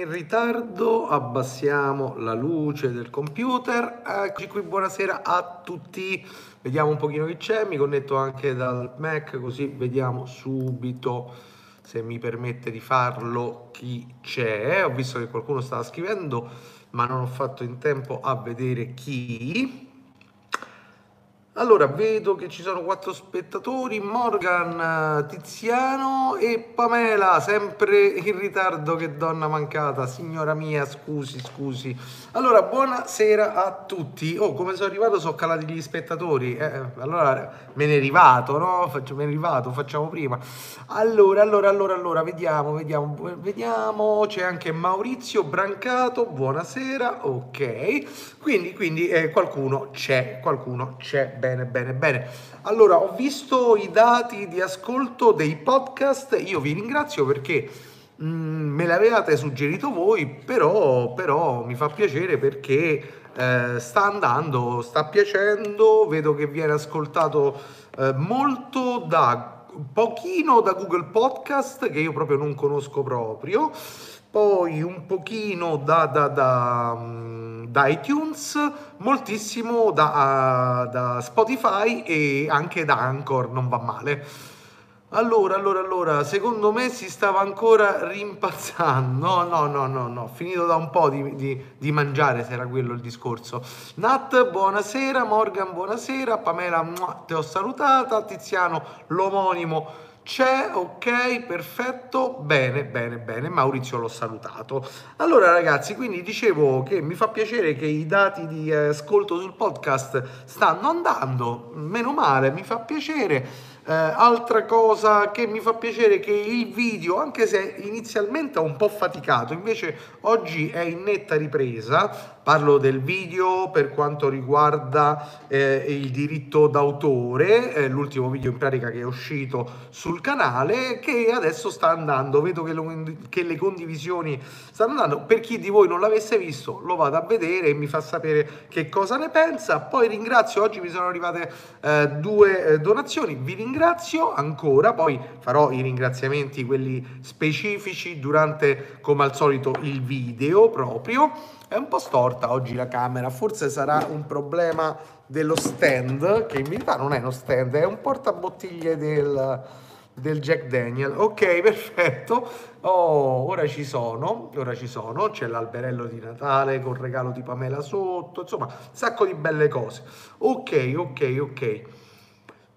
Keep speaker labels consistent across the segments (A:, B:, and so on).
A: in ritardo, abbassiamo la luce del computer. Eccoci qui, buonasera a tutti. Vediamo un pochino chi c'è, mi connetto anche dal Mac così vediamo subito se mi permette di farlo chi c'è. Ho visto che qualcuno stava scrivendo, ma non ho fatto in tempo a vedere chi. Allora, vedo che ci sono quattro spettatori, Morgan, Tiziano e Pamela, sempre in ritardo, che donna mancata, signora mia, scusi, scusi. Allora, buonasera a tutti. Oh, come sono arrivato, sono calati gli spettatori. Eh, allora, me ne è arrivato, no? Faccio, me ne è arrivato, facciamo prima. Allora, allora, allora, allora, vediamo, vediamo, vediamo. C'è anche Maurizio Brancato, buonasera, ok. Quindi, quindi eh, qualcuno c'è, qualcuno c'è. Bene, bene, bene. Allora, ho visto i dati di ascolto dei podcast, io vi ringrazio perché mh, mm, me l'avevate suggerito voi, però, però mi fa piacere perché eh, sta andando, sta piacendo, vedo che viene ascoltato eh, molto da pochino da Google Podcast che io proprio non conosco proprio poi un pochino da, da, da, mm, da iTunes, moltissimo da, Spotify e anche da Anchor, non va male. Allora, allora, allora, secondo me si stava ancora rimpazzando. No, no, no, no, finito da un po' di, di, di mangiare, se era quello il discorso. Nat, buonasera, Morgan, buonasera, Pamela, ti ho salutata, Tiziano, l'omonimo c'è, ok, perfetto, bene, bene, bene, Maurizio l'ho salutato. Allora ragazzi, quindi dicevo che mi fa piacere che i dati di ascolto sul podcast stanno andando, meno male, mi fa piacere. Eh, altra cosa che mi fa piacere è che il video, anche se inizialmente ho un po' faticato, invece oggi è in netta ripresa, Parlo del video per quanto riguarda eh, il diritto d'autore, eh, l'ultimo video in pratica che è uscito sul canale, che adesso sta andando. Vedo che, lo, che, le condivisioni stanno andando. Per chi di voi non l'avesse visto, lo vado a vedere e mi fa sapere che cosa ne pensa. Poi ringrazio, oggi mi sono arrivate eh, due eh, donazioni, vi ringrazio ancora, poi farò i ringraziamenti, quelli specifici, durante come al solito il video proprio. È un po' storta oggi la camera, forse sarà un problema dello stand, che in verità non è uno stand, è un portabottiglie del, del Jack Daniel. Ok, perfetto. Oh, ora ci sono, ora ci sono. C'è l'alberello di Natale con regalo di Pamela sotto, insomma, un sacco di belle cose. Ok, ok, ok.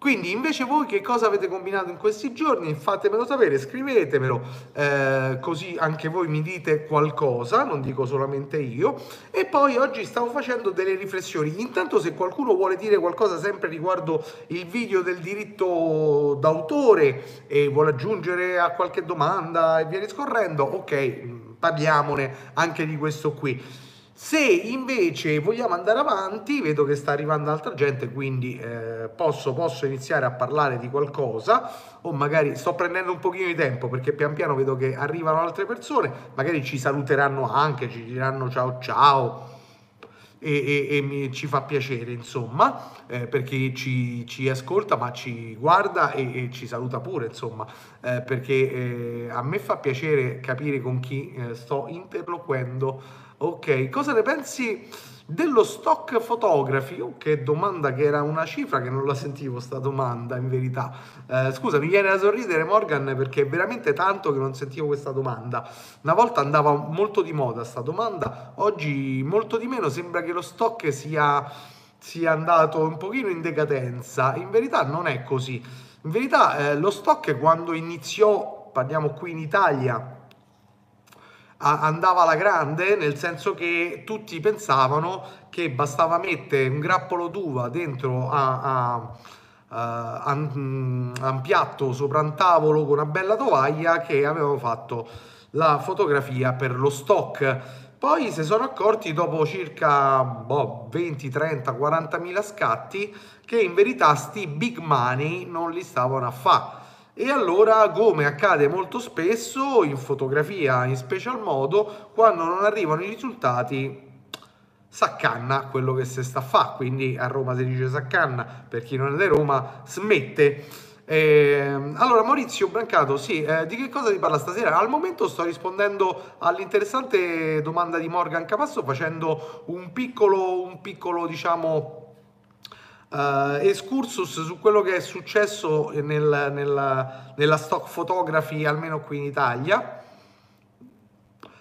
A: Quindi invece voi che cosa avete combinato in questi giorni? Fatemelo sapere, scrivetemelo, eh, così anche voi mi dite qualcosa, non dico solamente io. E poi oggi stavo facendo delle riflessioni. Intanto se qualcuno vuole dire qualcosa sempre riguardo il video del diritto d'autore e vuole aggiungere a qualche domanda e via discorrendo, ok, parliamone anche di questo qui. Se invece vogliamo andare avanti, vedo che sta arrivando altra gente, quindi eh, posso, posso, iniziare a parlare di qualcosa o magari sto prendendo un pochino di tempo perché pian piano vedo che arrivano altre persone, magari ci saluteranno anche, ci diranno ciao ciao e, e, e mi, ci fa piacere insomma eh, perché ci, ci, ascolta ma ci guarda e, e ci saluta pure insomma eh, perché eh, a me fa piacere capire con chi eh, sto interloquendo Ok, cosa ne pensi dello stock fotografi? Oh, che domanda che era una cifra che non la sentivo sta domanda in verità. Eh, scusa, mi viene da sorridere Morgan perché è veramente tanto che non sentivo questa domanda. Una volta andava molto di moda sta domanda, oggi molto di meno, sembra che lo stock sia, sia andato un pochino in decadenza. In verità non è così. In verità eh, lo stock quando iniziò, parliamo qui in Italia, andava alla grande, nel senso che tutti pensavano che bastava mettere un grappolo d'uva dentro a, a, a, a un piatto sopra un tavolo con una bella tovaglia che avevano fatto la fotografia per lo stock. Poi si sono accorti dopo circa boh, 20, 30, 40 mila scatti che in verità sti big money non li stavano a fare e allora, come accade molto spesso in fotografia, in special modo, quando non arrivano i risultati, s'accanna quello che si sta a fare. Quindi a Roma si dice s'accanna, per chi non è di Roma, smette. Eh, allora Maurizio Brancato, sì, eh, di che cosa ti parla stasera? Al momento sto rispondendo all'interessante domanda di Morgan Capasso facendo un piccolo, un piccolo diciamo, Uh, excursus su quello che è successo nel, nella, nella stock photography, almeno qui in Italia,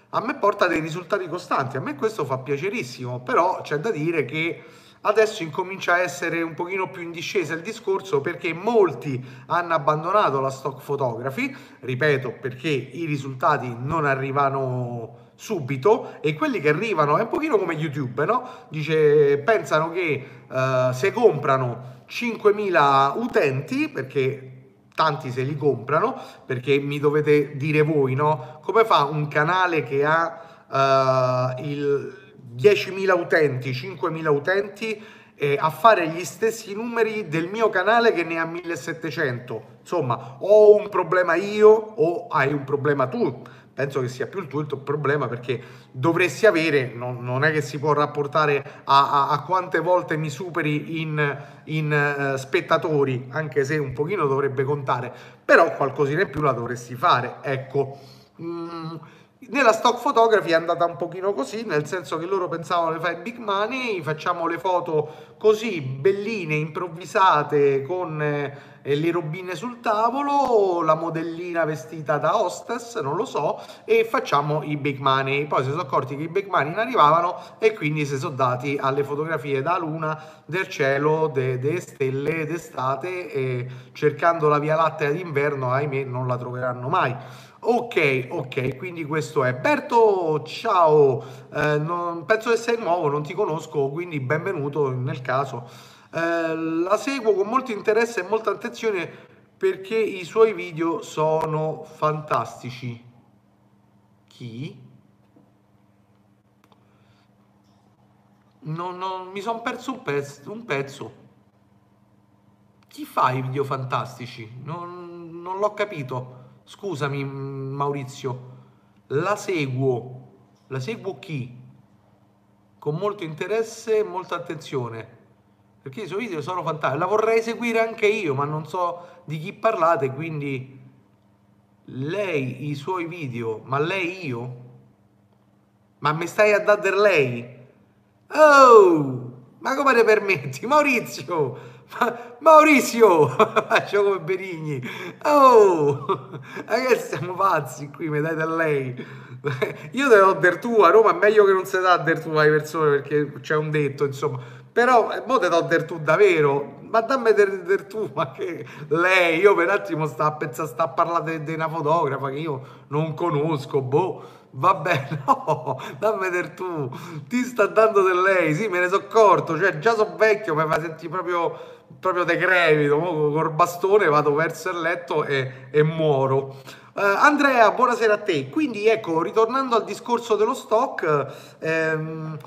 A: a me porta dei risultati costanti, a me questo fa piacerissimo, però c'è da dire che adesso incomincia a essere un pochino più in discesa il discorso perché molti hanno abbandonato la stock photography, ripeto perché i risultati non arrivano subito e quelli che arrivano è un pochino come YouTube, no? Dice, pensano che uh, se comprano 5.000 utenti, perché tanti se li comprano, perché mi dovete dire voi, no? Come fa un canale che ha uh, il 10.000 utenti, 5.000 utenti eh, a fare gli stessi numeri del mio canale che ne ha 1700? Insomma, ho un problema io o hai un problema tu penso che sia più il tuo il tuo problema perché dovresti avere, non, non è che si può rapportare a, a, a quante volte mi superi in, in uh, spettatori, anche se un pochino dovrebbe contare, però qualcosina in più la dovresti fare, ecco. Mm, nella stock photography è andata un pochino così, nel senso che loro pensavano di fare big money, facciamo le foto così belline, improvvisate, con eh, le robine sul tavolo, la modellina vestita da hostess, non lo so, e facciamo i big money. Poi si sono accorti che i big money non arrivavano e quindi si sono dati alle fotografie da luna, del cielo, delle de stelle d'estate e cercando la via lattea d'inverno, ahimè, non la troveranno mai. Ok, ok, quindi questo è. Berto, ciao, eh, non, penso che sei nuovo, non ti conosco, quindi benvenuto nel caso. Eh, la seguo con molto interesse e molta attenzione perché i suoi video sono fantastici. Chi? Non, non, mi sono perso un pezzo, un pezzo. Chi fa i video fantastici? Non, non l'ho capito. Scusami Maurizio, la seguo, la seguo chi? Con molto interesse e molta attenzione, perché i suoi video sono fantastici, la vorrei seguire anche io, ma non so di chi parlate, quindi lei, i suoi video, ma lei io? Ma mi stai a dare lei? Oh, ma come ne permetti? Maurizio, Maurizio, faccio come Benigni. Oh, ma che siamo pazzi qui, mi dai da lei. Io te do der tu, a Roma è meglio che non si dà der tu alle persone perché c'è un detto, insomma. Però, eh, mo te do der tu davvero, ma dammi der, der tu, ma che lei, io per un attimo sta a pensare, sta a parlare di una fotografa che io non conosco, boh. Vabbè, no, dammi del tu, ti sta dando del lei, sì, me ne sono accorto, cioè già sono vecchio, mi fa sentire proprio proprio decrepito, col bastone vado verso il letto e, e muoro. Uh, Andrea, buonasera a te. Quindi ecco, ritornando al discorso dello stock, ehm,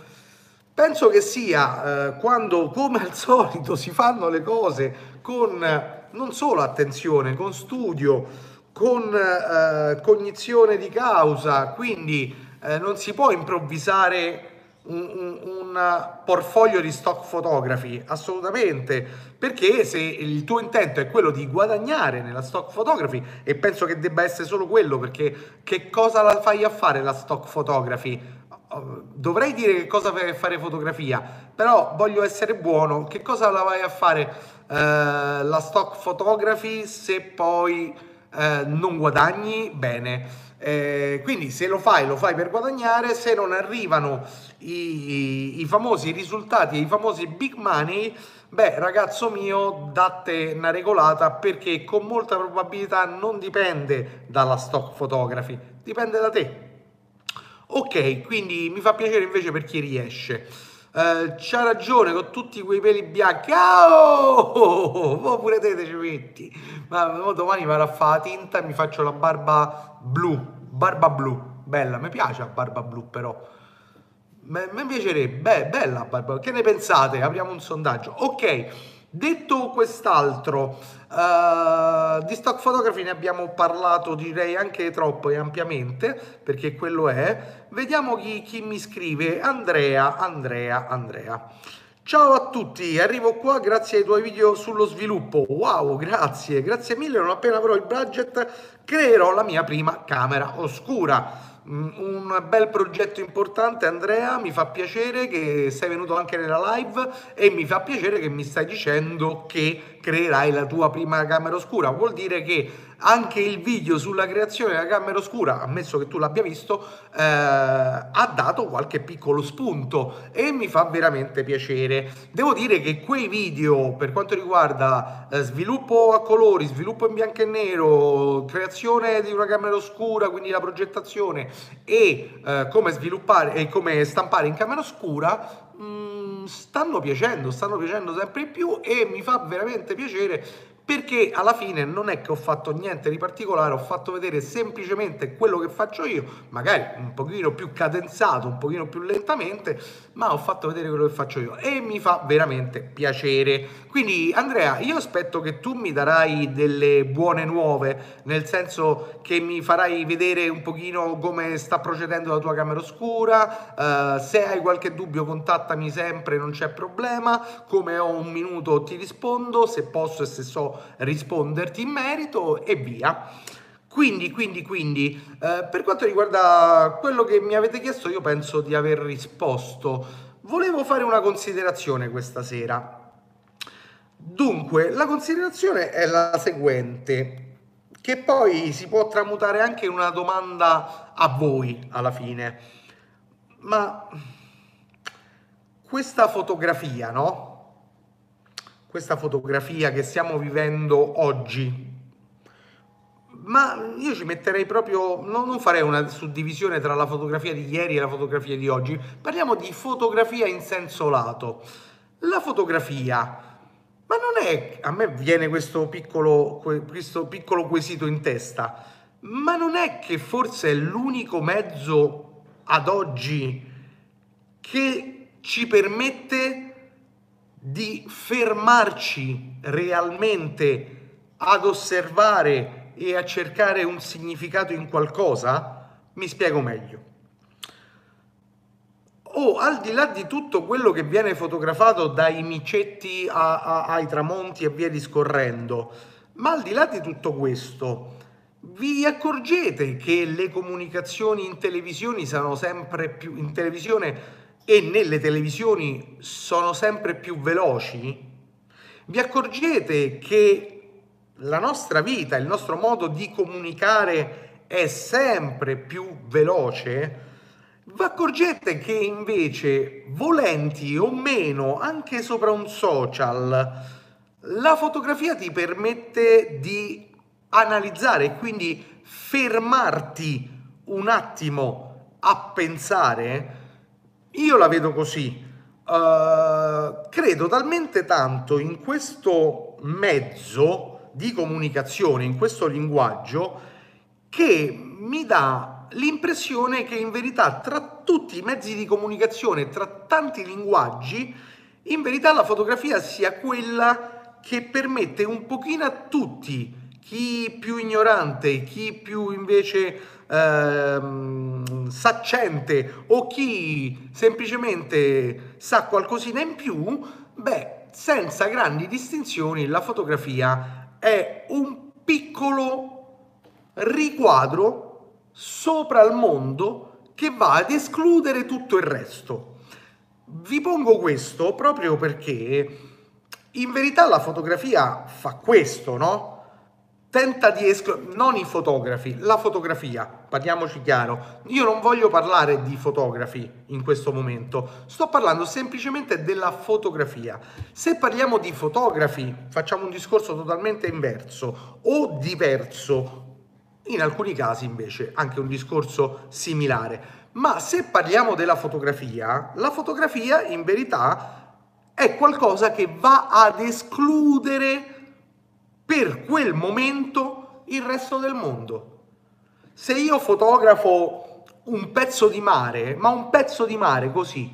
A: penso che sia eh, quando, come al solito, si fanno le cose con non solo attenzione, con studio, con eh, cognizione di causa, quindi eh, non si può improvvisare un, un, portfolio di stock photography? Assolutamente, perché se il tuo intento è quello di guadagnare nella stock photography, e penso che debba essere solo quello, perché che cosa la fai a fare la stock photography? Dovrei dire che cosa fai a fare fotografia, però voglio essere buono, che cosa la vai a fare eh, la stock photography se poi eh, non guadagni bene? Eh, quindi se lo fai, lo fai per guadagnare, se non arrivano i, i famosi risultati, i famosi big money, beh ragazzo mio, date una regolata perché con molta probabilità non dipende dalla stock photography, dipende da te. Ok, quindi mi fa piacere invece per chi riesce. Uh, c'ha ragione con tutti quei peli bianchi. Oh, oh, pure te ci metti. Ma domani vado a fare la tinta e mi faccio la barba blu Barba blu, bella, mi piace la barba blu però. Mi piacerebbe, beh, bella barba. Che ne pensate? Apriamo un sondaggio. Ok, detto quest'altro, uh, di stock photography ne abbiamo parlato direi anche troppo e ampiamente, perché quello è. Vediamo chi, chi mi scrive. Andrea, Andrea, Andrea. Ciao a tutti, arrivo qua grazie ai tuoi video sullo sviluppo. Wow, grazie, grazie mille. Non appena avrò il budget, creerò la mia prima camera oscura. Mm, un bel progetto importante Andrea, mi fa piacere che sei venuto anche nella live e mi fa piacere che mi stai dicendo che creerai la tua prima camera oscura. Vuol dire che anche il video sulla creazione della camera oscura, ammesso che tu l'abbia visto, eh, ha dato qualche piccolo spunto e mi fa veramente piacere. Devo dire che quei video per quanto riguarda eh, sviluppo a colori, sviluppo in bianco e nero, creazione di una camera oscura, quindi la progettazione e eh, come sviluppare e come stampare in camera oscura, mm, stanno piacendo, stanno piacendo sempre di più e mi fa veramente piacere perché alla fine non è che ho fatto niente di particolare, ho fatto vedere semplicemente quello che faccio io, magari un pochino più cadenzato, un pochino più lentamente, ma ho fatto vedere quello che faccio io e mi fa veramente piacere. Quindi Andrea, io aspetto che tu mi darai delle buone nuove, nel senso che mi farai vedere un pochino come sta procedendo la tua camera oscura, uh, se hai qualche dubbio contattami sempre, non c'è problema, come ho un minuto ti rispondo, se posso e se so risponderti in merito e via. Quindi, quindi, quindi, eh, per quanto riguarda quello che mi avete chiesto, io penso di aver risposto. Volevo fare una considerazione questa sera. Dunque, la considerazione è la seguente, che poi si può tramutare anche in una domanda a voi alla fine. Ma questa fotografia, no? Questa fotografia che stiamo vivendo oggi, ma io ci metterei proprio, no, non farei una suddivisione tra la fotografia di ieri e la fotografia di oggi, parliamo di fotografia in senso lato. La fotografia, ma non è, a me viene questo piccolo, questo piccolo quesito in testa, ma non è che forse è l'unico mezzo ad oggi che ci permette di fermarci realmente ad osservare e a cercare un significato in qualcosa? Mi spiego meglio. O al di là di tutto quello che viene fotografato dai micetti a, a, ai tramonti e via discorrendo, ma al di là di tutto questo, vi accorgete che le comunicazioni in televisione sono sempre più in televisione e nelle televisioni sono sempre più veloci, vi accorgete che la nostra vita, il nostro modo di comunicare è sempre più veloce? Vi accorgete che invece, volenti o meno, anche sopra un social, la fotografia ti permette di analizzare e quindi fermarti un attimo a pensare io la vedo così. Uh, credo talmente tanto in questo mezzo di comunicazione, in questo linguaggio, che mi dà l'impressione che in verità tra tutti i mezzi di comunicazione, tra tanti linguaggi, in verità la fotografia sia quella che permette un pochino a tutti, chi più ignorante, chi più invece ehm, saccente o chi semplicemente sa qualcosina in più, beh, senza grandi distinzioni la fotografia è un piccolo riquadro sopra il mondo che va ad escludere tutto il resto. Vi pongo questo proprio perché in verità la fotografia fa questo, no? Tenta di escludere, non i fotografi, la fotografia, parliamoci chiaro, io non voglio parlare di fotografi in questo momento, sto parlando semplicemente della fotografia. Se parliamo di fotografi, facciamo un discorso totalmente inverso o diverso, in alcuni casi invece anche un discorso similare. Ma se parliamo della fotografia, la fotografia in verità è qualcosa che va ad escludere per quel momento il resto del mondo. Se io fotografo un pezzo di mare, ma un pezzo di mare così,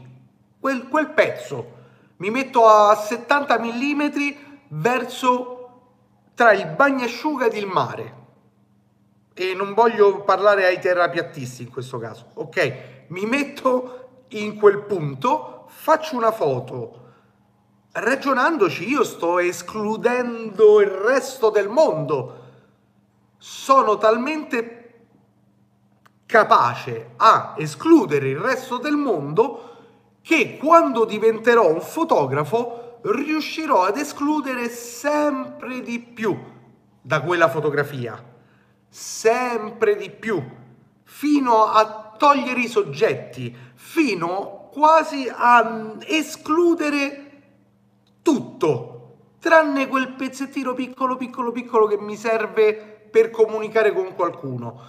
A: quel, quel pezzo, mi metto a 70 mm verso tra il bagnasciuga ed il mare. E non voglio parlare ai terrapiattisti in questo caso, ok? Mi metto in quel punto, faccio una foto ragionandoci io sto escludendo il resto del mondo. Sono talmente capace a escludere il resto del mondo che quando diventerò un fotografo riuscirò ad escludere sempre di più da quella fotografia, sempre di più, fino a togliere i soggetti, fino quasi a escludere tutto, tranne quel pezzettino piccolo, piccolo, piccolo che mi serve per comunicare con qualcuno,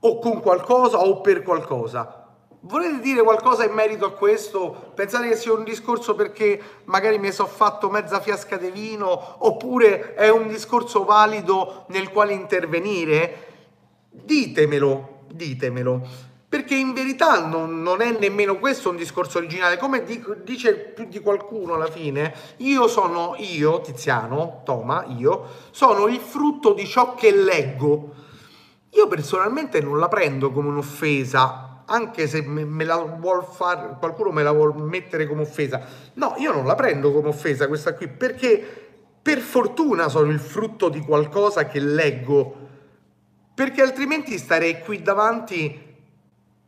A: o con qualcosa, o per qualcosa. Volete dire qualcosa in merito a questo? Pensate che sia un discorso perché magari mi sono fatto mezza fiasca di vino oppure è un discorso valido nel quale intervenire? Ditemelo, ditemelo. Perché in verità non, non è nemmeno questo un discorso originale. Come dico, dice più di qualcuno alla fine, io sono io, Tiziano, Toma, io, sono il frutto di ciò che leggo. Io personalmente non la prendo come un'offesa anche se me, me la vuol fare, qualcuno me la vuole mettere come offesa. No, io non la prendo come offesa questa qui, perché per fortuna sono il frutto di qualcosa che leggo, perché altrimenti starei qui davanti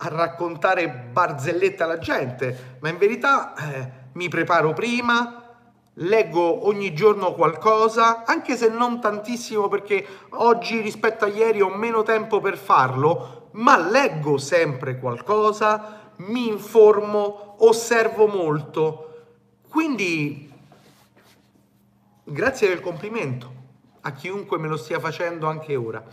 A: a raccontare barzellette alla gente, ma in verità eh, mi preparo prima, leggo ogni giorno qualcosa, anche se non tantissimo perché oggi rispetto a ieri ho meno tempo per farlo, ma leggo sempre qualcosa, mi informo, osservo molto. Quindi, grazie del complimento a chiunque me lo stia facendo anche ora.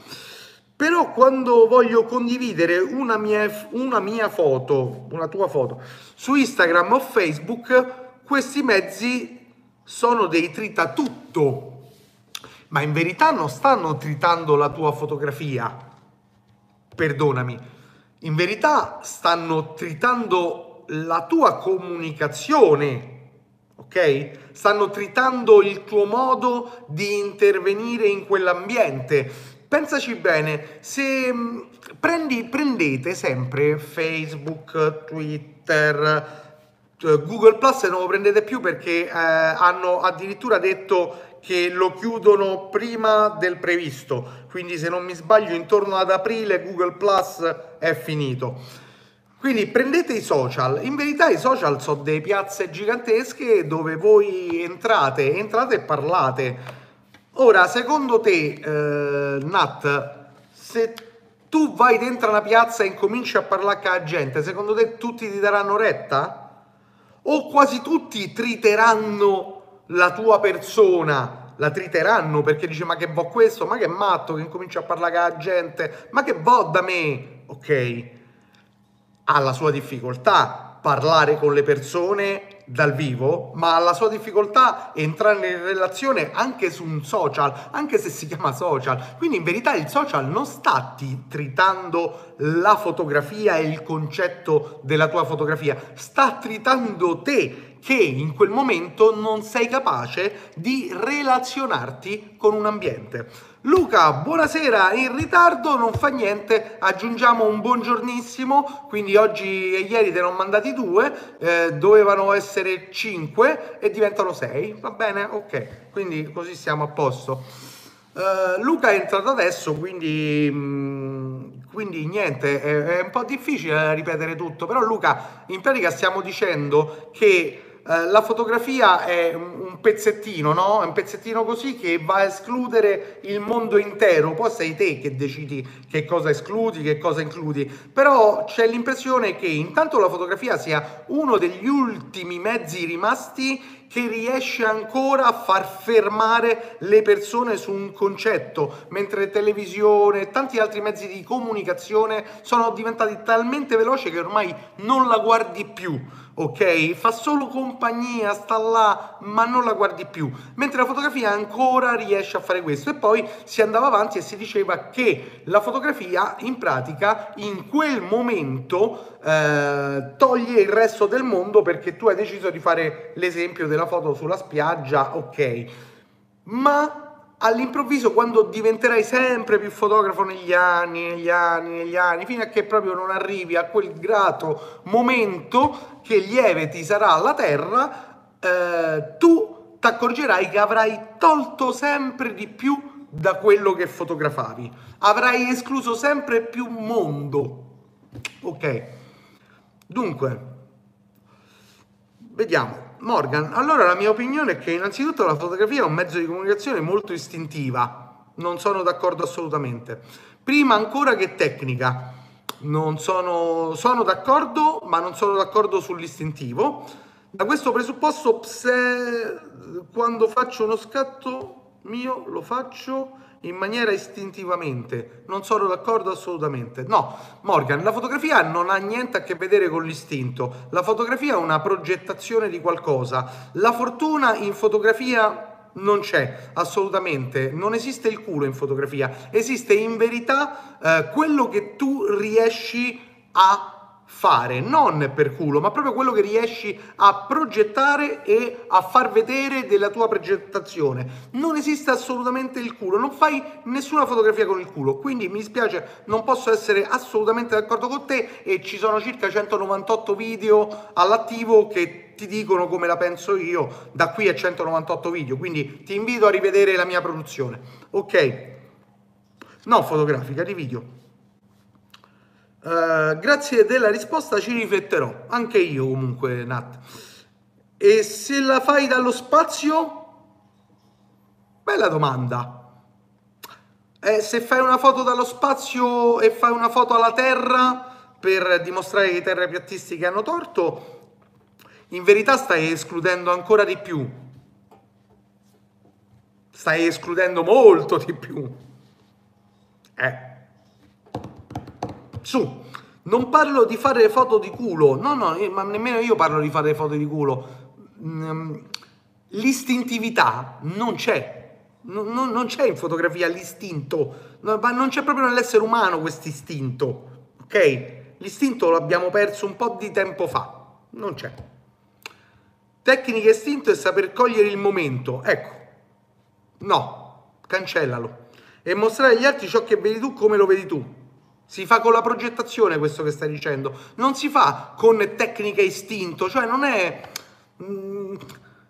A: Però quando voglio condividere una mia, una mia foto, una tua foto, su Instagram o Facebook, questi mezzi sono dei tritatutto, ma in verità non stanno tritando la tua fotografia, perdonami, in verità stanno tritando la tua comunicazione, ok? Stanno tritando il tuo modo di intervenire in quell'ambiente. Pensaci bene, se mm, prendi, prendete sempre Facebook, Twitter, Google Plus non lo prendete più perché eh, hanno addirittura detto che lo chiudono prima del previsto, quindi se non mi sbaglio intorno ad aprile Google Plus è finito. Quindi prendete i social, in verità i social sono delle piazze gigantesche dove voi entrate, entrate e parlate. Ora, secondo te, eh, Nat, se tu vai dentro una piazza e incominci a parlare con la gente, secondo te tutti ti daranno retta? O quasi tutti triteranno la tua persona? La triteranno perché dice ma che vo questo, ma che matto che incomincia a parlare con la gente, ma che vo da me, ok? Ha la sua difficoltà parlare con le persone dal vivo, ma la sua difficoltà entrare in relazione anche su un social, anche se si chiama social. Quindi in verità il social non sta tritando la fotografia e il concetto della tua fotografia, sta tritando te che in quel momento non sei capace di relazionarti con un ambiente. Luca, buonasera, in ritardo, non fa niente, aggiungiamo un buongiornissimo, quindi oggi e ieri te ne ho mandati due, eh, dovevano essere cinque e diventano sei, va bene? Ok, quindi così siamo a posto. Uh, Luca è entrato adesso, quindi, mh, mm, quindi niente, è, è, un po' difficile ripetere tutto, però Luca, in pratica stiamo dicendo che eh, la fotografia è un pezzettino, no? È un pezzettino così che va a escludere il mondo intero, poi sei te che decidi che cosa escludi, che cosa includi, però c'è l'impressione che intanto la fotografia sia uno degli ultimi mezzi rimasti che riesce ancora a far fermare le persone su un concetto, mentre televisione e tanti altri mezzi di comunicazione sono diventati talmente veloci che ormai non la guardi più ok? Fa solo compagnia, sta là, ma non la guardi più. Mentre la fotografia ancora riesce a fare questo. E poi si andava avanti e si diceva che la fotografia in pratica in quel momento eh, toglie il resto del mondo perché tu hai deciso di fare l'esempio della foto sulla spiaggia, ok? Ma all'improvviso quando diventerai sempre più fotografo negli anni, negli anni, negli anni, fino a che proprio non arrivi a quel grato momento che lieve ti sarà la terra, eh, tu ti accorgerai che avrai tolto sempre di più da quello che fotografavi. Avrai escluso sempre più mondo. Ok. Dunque, vediamo. Morgan, allora la mia opinione è che innanzitutto la fotografia è un mezzo di comunicazione molto istintiva. Non sono d'accordo assolutamente. Prima ancora che tecnica. Non sono, sono d'accordo, ma non sono d'accordo sull'istintivo. Da questo presupposto, se quando faccio uno scatto mio lo faccio in maniera istintivamente. Non sono d'accordo assolutamente. No, Morgan, la fotografia non ha niente a che vedere con l'istinto. La fotografia è una progettazione di qualcosa. La fortuna in fotografia non c'è assolutamente, non esiste il culo in fotografia, esiste in verità eh, quello che tu riesci a fare, non per culo, ma proprio quello che riesci a progettare e a far vedere della tua progettazione. Non esiste assolutamente il culo, non fai nessuna fotografia con il culo, quindi mi spiace, non posso essere assolutamente d'accordo con te e ci sono circa 198 video all'attivo che ti dicono come la penso io da qui a 198 video, quindi ti invito a rivedere la mia produzione. Ok? No, fotografica, di video. Uh, grazie della risposta ci rifletterò, anche io comunque Nat. E se la fai dallo spazio? Bella domanda. Eh, se fai una foto dallo spazio e fai una foto alla Terra per dimostrare che i terrapiattisti hanno torto, in verità stai escludendo ancora di più. Stai escludendo molto di più. Eh. Su, non parlo di fare foto di culo, no, no, ma nemmeno io parlo di fare foto di culo. Mm, l'istintività non c'è, non, non c'è in fotografia l'istinto, ma non c'è proprio nell'essere umano questo istinto, ok? L'istinto l'abbiamo perso un po' di tempo fa, non c'è. Tecnica istinto è saper cogliere il momento, ecco, no, cancellalo e mostrare agli altri ciò che vedi tu come lo vedi tu. Si fa con la progettazione questo che stai dicendo, non si fa con tecnica istinto, cioè non è, mm,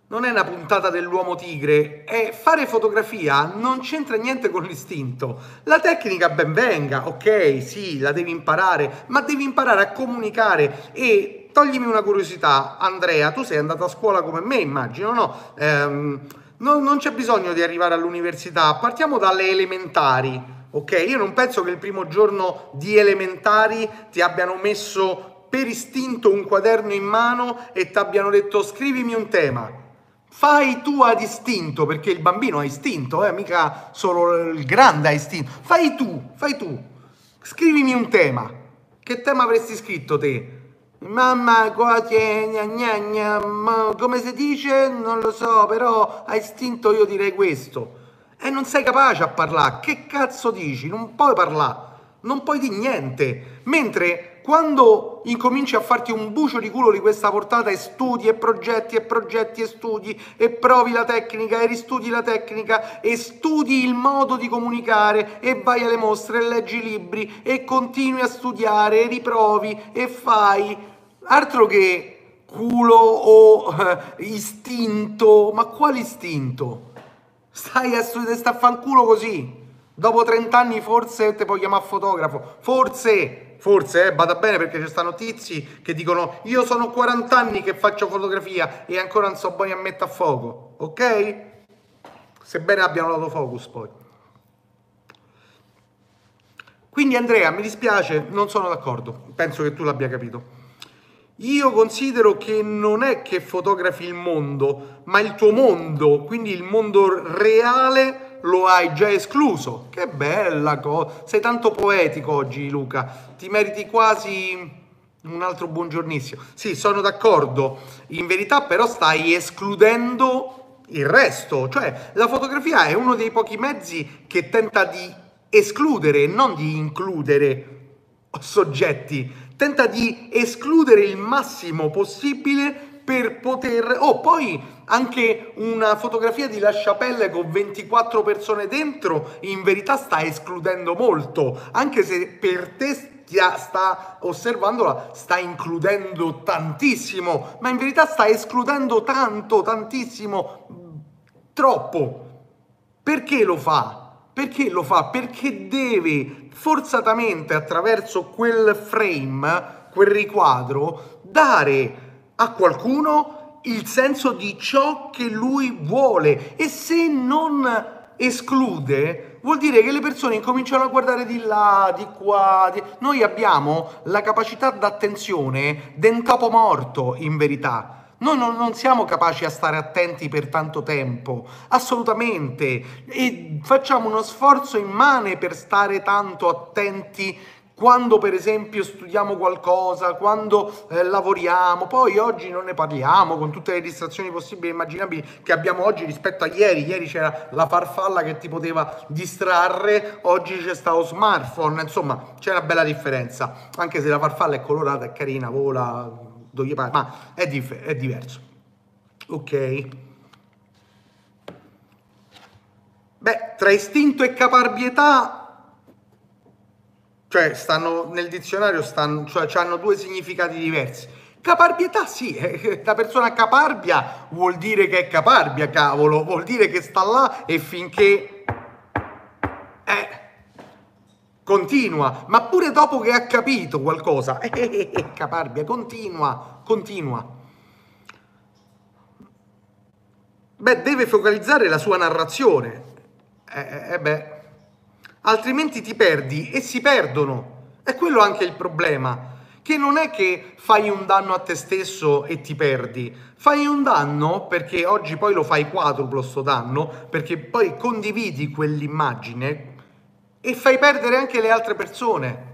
A: non è una puntata dell'uomo tigre, è fare fotografia non c'entra niente con l'istinto. La tecnica ben venga, ok, sì, la devi imparare, ma devi imparare a comunicare. E toglimi una curiosità, Andrea, tu sei andato a scuola come me, immagino, no? Ehm, non, non c'è bisogno di arrivare all'università, partiamo dalle elementari ok? Io non penso che il primo giorno di elementari ti abbiano messo per istinto un quaderno in mano e ti abbiano detto scrivimi un tema. Fai tu ad istinto, perché il bambino ha istinto, eh, mica solo il grande ha istinto. Fai tu, fai tu. Scrivimi un tema. Che tema avresti scritto te? Mamma, cose, gna gna gna, come si dice? Non lo so, però a istinto io direi questo e non sei capace a parlare. Che cazzo dici? Non puoi parlare, non puoi di niente. Mentre quando incominci a farti un bucio di culo di questa portata e studi e progetti e progetti e studi e provi la tecnica e ristudi la tecnica e studi il modo di comunicare e vai alle mostre e leggi libri e continui a studiare e riprovi e fai altro che culo o eh, istinto, ma quale istinto? Stai a studiare, sta a fanculo così. Dopo 30 anni forse ti puoi chiamare fotografo. Forse, forse, eh, vada bene perché ci stanno tizi che dicono io sono 40 anni che faccio fotografia e ancora non so buoni a mettere a fuoco. Ok? Sebbene abbiano l'autofocus poi. Quindi Andrea, mi dispiace, non sono d'accordo. Penso che tu l'abbia capito. Io considero che non è che fotografi il mondo, ma il tuo mondo, quindi il mondo reale lo hai già escluso. Che bella cosa! Sei tanto poetico oggi, Luca. Ti meriti quasi un altro buongiornissimo. Sì, sono d'accordo. In verità però stai escludendo il resto, cioè la fotografia è uno dei pochi mezzi che tenta di escludere non di includere soggetti tenta di escludere il massimo possibile per poter... Oh, poi anche una fotografia di La Chapelle con 24 persone dentro in verità sta escludendo molto, anche se per te sta osservandola, sta includendo tantissimo, ma in verità sta escludendo tanto, tantissimo troppo. Perché lo fa? Perché lo fa? Perché deve forzatamente attraverso quel frame, quel riquadro, dare a qualcuno il senso di ciò che lui vuole e se non esclude vuol dire che le persone incominciano a guardare di là, di qua. Di... Noi abbiamo la capacità d'attenzione d'un capo morto, in verità. Noi non, non, siamo capaci a stare attenti per tanto tempo, assolutamente, e facciamo uno sforzo immane per stare tanto attenti quando per esempio studiamo qualcosa, quando eh, lavoriamo, poi oggi non ne parliamo con tutte le distrazioni possibili e immaginabili che abbiamo oggi rispetto a ieri, ieri c'era la farfalla che ti poteva distrarre, oggi c'è stato smartphone, insomma c'è una bella differenza, anche se la farfalla è colorata, è carina, vola, dove pare, ma è, dif- è diverso. Ok. Beh, tra istinto e caparbietà cioè stanno nel dizionario, stanno, cioè hanno due significati diversi. Caparbietà sì, la persona caparbia vuol dire che è caparbia, cavolo, vuol dire che sta là e finché eh, continua, ma pure dopo che ha capito qualcosa, eh, eh, eh, caparbia, continua, continua. Beh, deve focalizzare la sua narrazione. Eh, eh beh altrimenti ti perdi e si perdono. È quello anche il problema, che non è che fai un danno a te stesso e ti perdi, fai un danno perché oggi poi lo fai quadruplo sto danno, perché poi condividi quell'immagine e fai perdere anche le altre persone.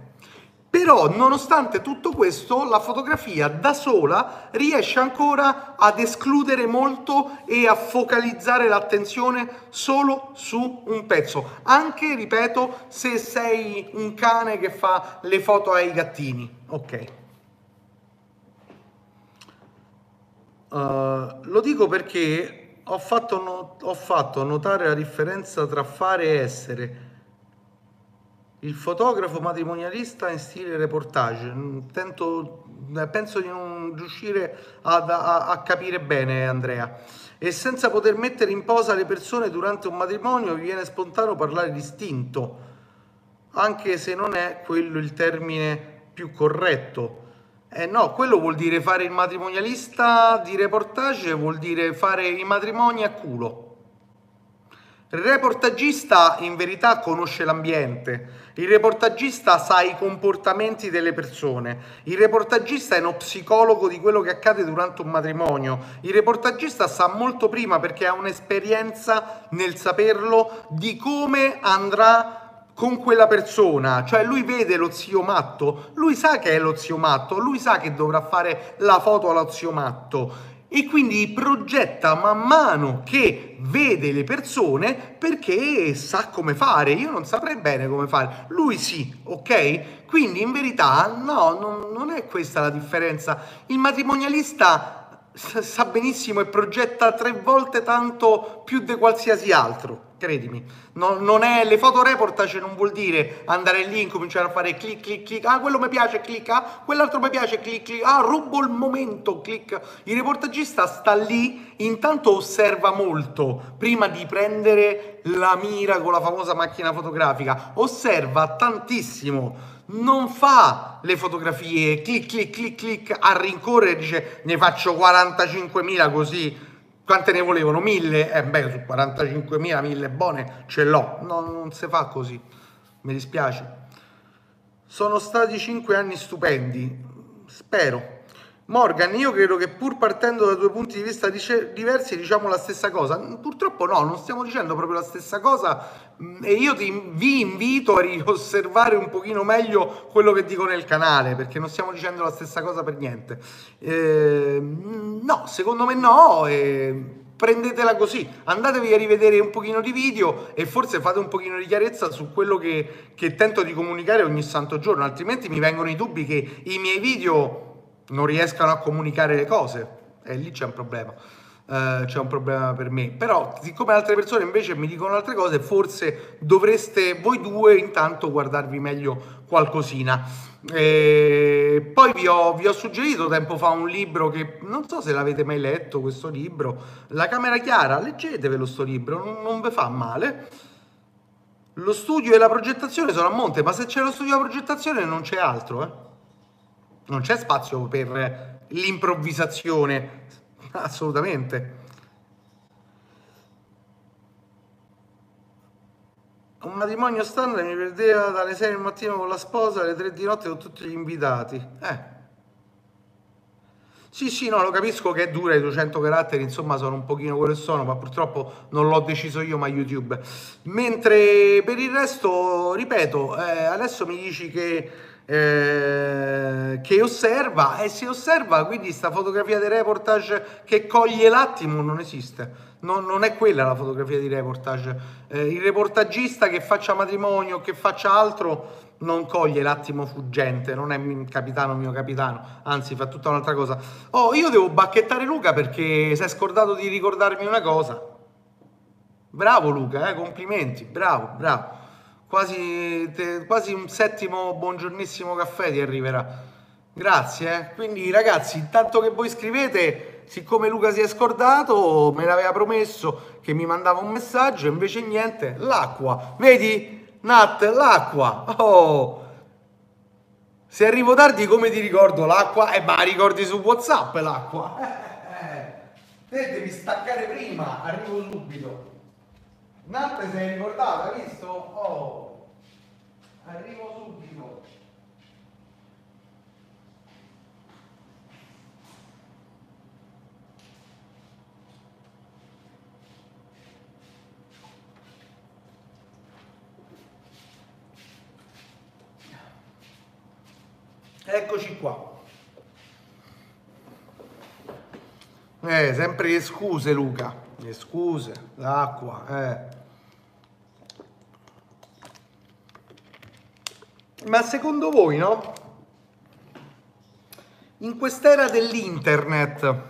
A: Però, nonostante tutto questo, la fotografia da sola riesce ancora ad escludere molto e a focalizzare l'attenzione solo su un pezzo. Anche, ripeto, se sei un cane che fa le foto ai gattini. Ok. Uh, lo dico perché ho fatto, no- ho fatto notare la differenza tra fare e essere il fotografo matrimonialista in stile reportage. Tento, eh, penso di non riuscire a, a, a capire bene, Andrea. E senza poter mettere in posa le persone durante un matrimonio, vi viene spontaneo parlare di istinto, anche se non è quello il termine più corretto. Eh no, quello vuol dire fare il matrimonialista di reportage, vuol dire fare i matrimoni a culo. Il reportagista in verità conosce l'ambiente, il reportagista sa i comportamenti delle persone, il reportagista è uno psicologo di quello che accade durante un matrimonio, il reportagista sa molto prima perché ha un'esperienza nel saperlo di come andrà con quella persona, cioè lui vede lo zio matto, lui sa che è lo zio matto, lui sa che dovrà fare la foto allo zio matto e quindi progetta man mano che vede le persone perché sa come fare. Io non saprei bene come fare, lui sì, ok? Quindi in verità no, non, non è questa la differenza. Il matrimonialista sa benissimo e progetta tre volte tanto più di qualsiasi altro, credimi. No, non è, le foto reportage non vuol dire andare lì e cominciare a fare clic clic clic, ah quello mi piace, clic, ah quell'altro mi piace, clic clic, ah rubo il momento, clic. Il reportagista sta lì, intanto osserva molto, prima di prendere la mira con la famosa macchina fotografica, osserva tantissimo non fa le fotografie clic clic clic clic a rincorrere dice ne faccio 45.000 così. Quante ne volevano? 1000? Eh beh su 45.000 1000 buone ce l'ho. No, non si fa così. Mi dispiace. Sono stati 5 anni stupendi. Spero Morgan, io credo che pur partendo da due punti di vista diversi diciamo la stessa cosa. Purtroppo no, non stiamo dicendo proprio la stessa cosa mm, e io ti, vi invito a riosservare un pochino meglio quello che dico nel canale perché non stiamo dicendo la stessa cosa per niente. Eh, no, secondo me no. Eh, prendetela così, andatevi a rivedere un pochino di video e forse fate un pochino di chiarezza su quello che, che tento di comunicare ogni santo giorno, altrimenti mi vengono i dubbi che i miei video non riescano a comunicare le cose e lì c'è un problema. eh, c'è un problema per me. Però, siccome altre persone invece mi dicono altre cose, forse dovreste voi due intanto guardarvi meglio qualcosina. E poi vi ho, vi ho, suggerito tempo fa un libro che non so se l'avete mai letto, questo libro, La Camera Chiara, leggetevelo sto libro, non, non vi fa male. Lo studio e la progettazione sono a monte, ma se c'è lo studio e la progettazione non c'è altro, eh? Non c'è spazio per l'improvvisazione, assolutamente. Un matrimonio standard mi perdeva dalle 6 del mattino con la sposa alle 3 di notte con tutti gli invitati. Eh. Sì, sì, no, lo capisco che è dura, i 200 caratteri, insomma, sono un pochino quello che sono, ma purtroppo non l'ho deciso io, ma YouTube. Mentre per il resto, ripeto, eh, adesso mi dici che eh, che osserva e si osserva quindi sta fotografia di reportage che coglie l'attimo non esiste. Non, non è quella la fotografia di reportage. Eh, il reportagista che faccia matrimonio che faccia altro non coglie l'attimo fuggente non è capitano mio capitano anzi fa tutta un'altra cosa. Oh io devo bacchettare Luca perché si è scordato di ricordarmi una cosa. Bravo Luca eh, complimenti bravo bravo quasi, te, quasi un settimo buongiornissimo caffè ti arriverà. Grazie. Eh. Quindi ragazzi, intanto che voi scrivete, siccome Luca si è scordato, me l'aveva promesso che mi mandava un messaggio, invece niente, l'acqua. Vedi? Nat, l'acqua. Oh. Se arrivo tardi come ti ricordo l'acqua? Eh, ma ricordi su WhatsApp l'acqua. Eh, eh. Te devi staccare prima, arrivo subito. Nat sei ricordata, visto? Oh, arrivo subito. Eccoci qua. Eh, sempre scuse Luca, le scuse, l'acqua, eh. Ma secondo voi, no? In quest'era dell'internet,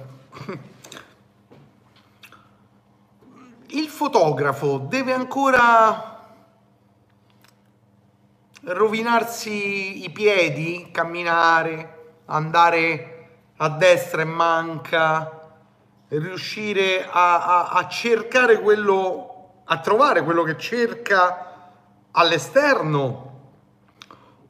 A: il fotografo deve ancora rovinarsi i piedi, camminare, andare a destra e manca, riuscire a, a, a cercare quello, a trovare quello che cerca all'esterno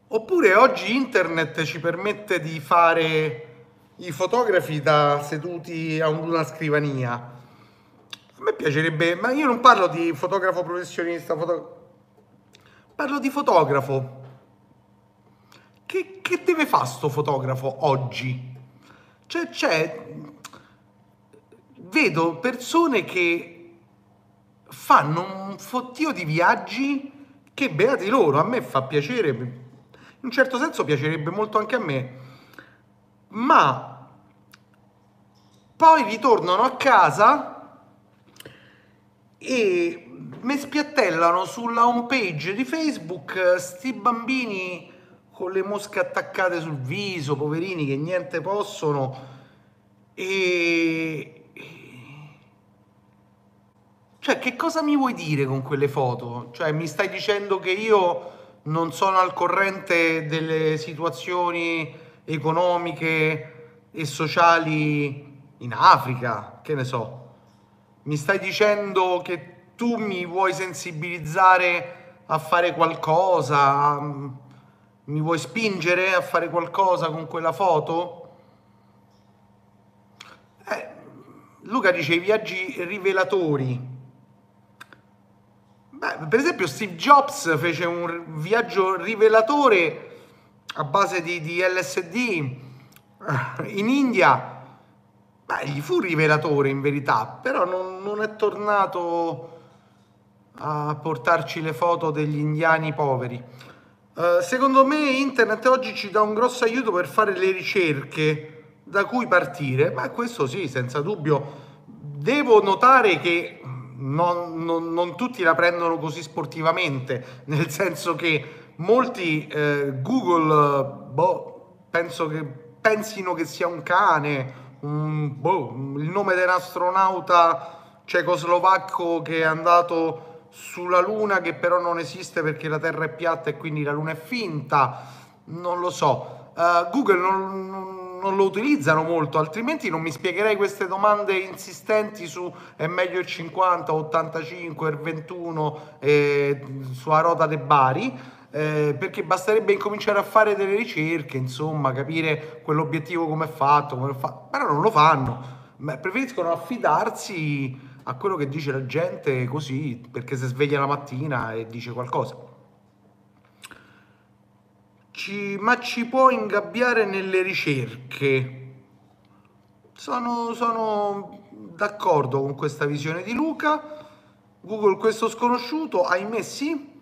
A: Oppure oggi internet ci permette di fare i fotografi da seduti a una scrivania. A me piacerebbe, ma io non parlo di fotografo professionista, foto... parlo di fotografo. Che, che deve fare sto fotografo oggi? Cioè, c'è... Vedo persone che fanno un fottio di viaggi che beati loro, a me fa piacere in un certo senso piacerebbe molto anche a me, ma poi ritornano a casa e mi spiattellano sulla home page di Facebook sti bambini con le mosche attaccate sul viso, poverini che niente possono e cioè che cosa mi vuoi dire con quelle foto? Cioè mi stai dicendo che io non sono al corrente delle situazioni economiche e sociali in Africa, che ne so. Mi stai dicendo che tu mi vuoi sensibilizzare a fare qualcosa, mi vuoi spingere a fare qualcosa con quella foto? Eh, Luca dice i viaggi rivelatori. Per esempio Steve Jobs fece un viaggio rivelatore a base di, di LSD eh, in India. Beh, gli fu rivelatore in verità, però non, non è tornato a portarci le foto degli indiani poveri. Uh, secondo me internet oggi ci dà un grosso aiuto per fare le ricerche da cui partire, ma questo sì, senza dubbio. Devo notare che non, non, non, tutti la prendono così sportivamente, nel senso che molti eh, Google, boh, penso che pensino che sia un cane, un, boh, il nome dell'astronauta cecoslovacco che è andato sulla Luna, che però non esiste perché la Terra è piatta e quindi la Luna è finta, non lo so. Uh, Google non, non, non, lo utilizzano molto, altrimenti non mi spiegherei queste domande insistenti su è meglio il 50, 85, il 21 eh, sulla rota dei Bari eh, perché basterebbe incominciare a fare delle ricerche, insomma, capire quell'obiettivo come è fatto, come fatto, però non lo fanno. Preferiscono affidarsi a quello che dice la gente così, perché si sveglia la mattina e dice qualcosa. Ci, ma ci può ingabbiare nelle ricerche. Sono, sono d'accordo con questa visione di Luca. Google questo sconosciuto, ahimè sì,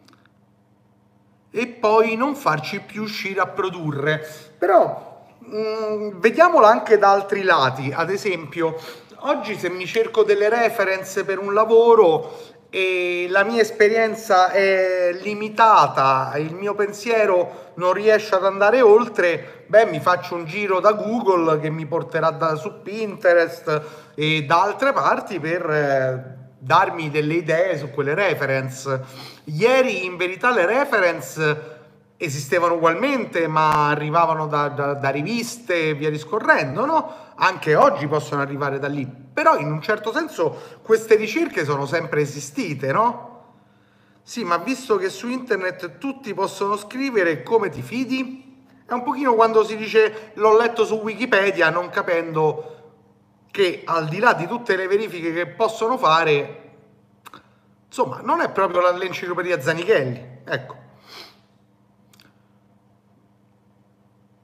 A: e poi non farci più uscire a produrre. Però mh, mm, vediamola anche da altri lati, ad esempio, oggi se mi cerco delle reference per un lavoro e la mia esperienza è limitata, il mio pensiero non riesce ad andare oltre, beh, mi faccio un giro da Google che mi porterà da, su Pinterest e da altre parti per eh, darmi delle idee su quelle reference. Ieri in verità le reference esistevano ugualmente, ma arrivavano da, da, da riviste e via discorrendo, no? Anche oggi possono arrivare da lì. Però in un certo senso queste ricerche sono sempre esistite, no? Sì, ma visto che su internet tutti possono scrivere come ti fidi? È un pochino quando si dice l'ho letto su Wikipedia non capendo che al di là di tutte le verifiche che possono fare, insomma, non è proprio l'enciclopedia Zanichelli, ecco.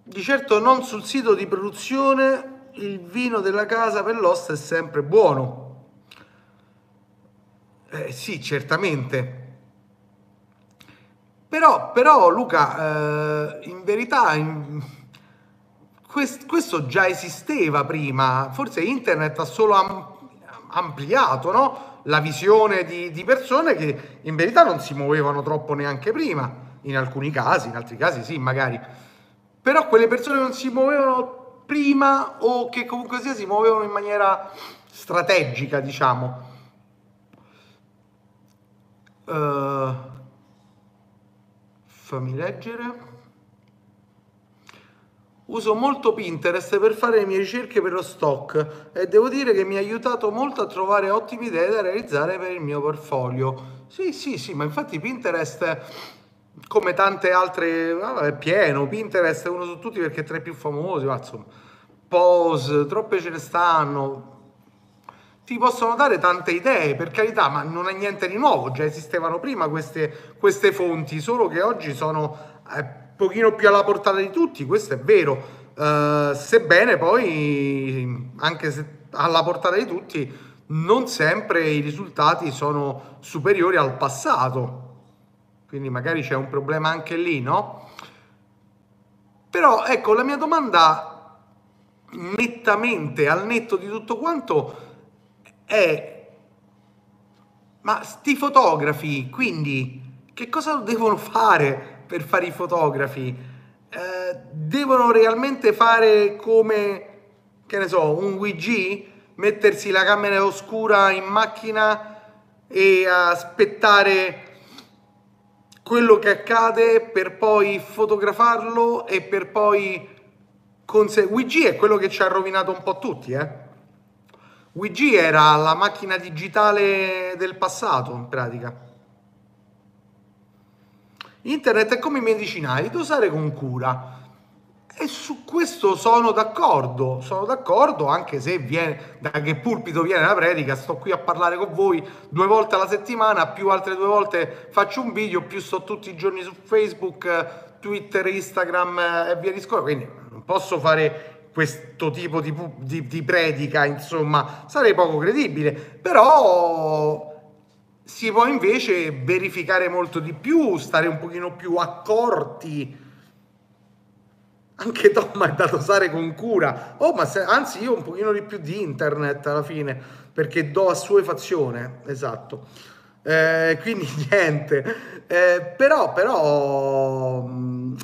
A: Di certo non sul sito di produzione il vino della casa per l'osta è sempre buono. Eh, sì, certamente. Però, però Luca, eh, in verità... In Quest, questo già esisteva prima, forse internet ha solo am, ampliato no? la visione di, di, persone che in verità non si muovevano troppo neanche prima, in alcuni casi, in altri casi sì, magari. Però quelle persone non si muovevano prima o che comunque sia si muovevano in maniera strategica, diciamo. Uh, fammi leggere. Uso molto Pinterest per fare le mie ricerche per lo stock e devo dire che mi ha aiutato molto a trovare ottime idee da realizzare per il mio portfolio. Sì, sì, sì, ma infatti Pinterest, come tante altre, è pieno. Pinterest è uno su tutti perché è tra i più famosi, ma insomma, Pose, troppe ce ne stanno. Ti possono dare tante idee, per carità, ma non è niente di nuovo, già esistevano prima queste, queste fonti, solo che oggi sono... Eh, pochino più alla portata di tutti, questo è vero, uh, sebbene poi anche se alla portata di tutti non sempre i risultati sono superiori al passato, quindi magari c'è un problema anche lì, no? Però ecco, la mia domanda nettamente al netto di tutto quanto è ma sti fotografi, quindi che cosa devono fare per fare i fotografi, eh, devono realmente fare come, che ne so, un WG, mettersi la camera oscura in macchina e aspettare quello che accade per poi fotografarlo e per poi conseguire. WG è quello che ci ha rovinato un po' tutti, eh? WG era la macchina digitale del passato, in pratica. Internet è come i medicinali, da usare con cura. E su questo sono d'accordo, sono d'accordo anche se viene, da che pulpito viene la predica, sto qui a parlare con voi due volte alla settimana, più altre due volte faccio un video, più sto tutti i giorni su Facebook, Twitter, Instagram e via discorrendo, quindi non posso fare questo tipo di, di, di predica, insomma, sarei poco credibile, però si può invece verificare molto di più, stare un pochino più accorti. Anche Tom è da dosare con cura. Oh, ma se, anzi, io un pochino di più di internet alla fine, perché do a sua fazione, esatto. Eh, quindi niente. Eh, però, però,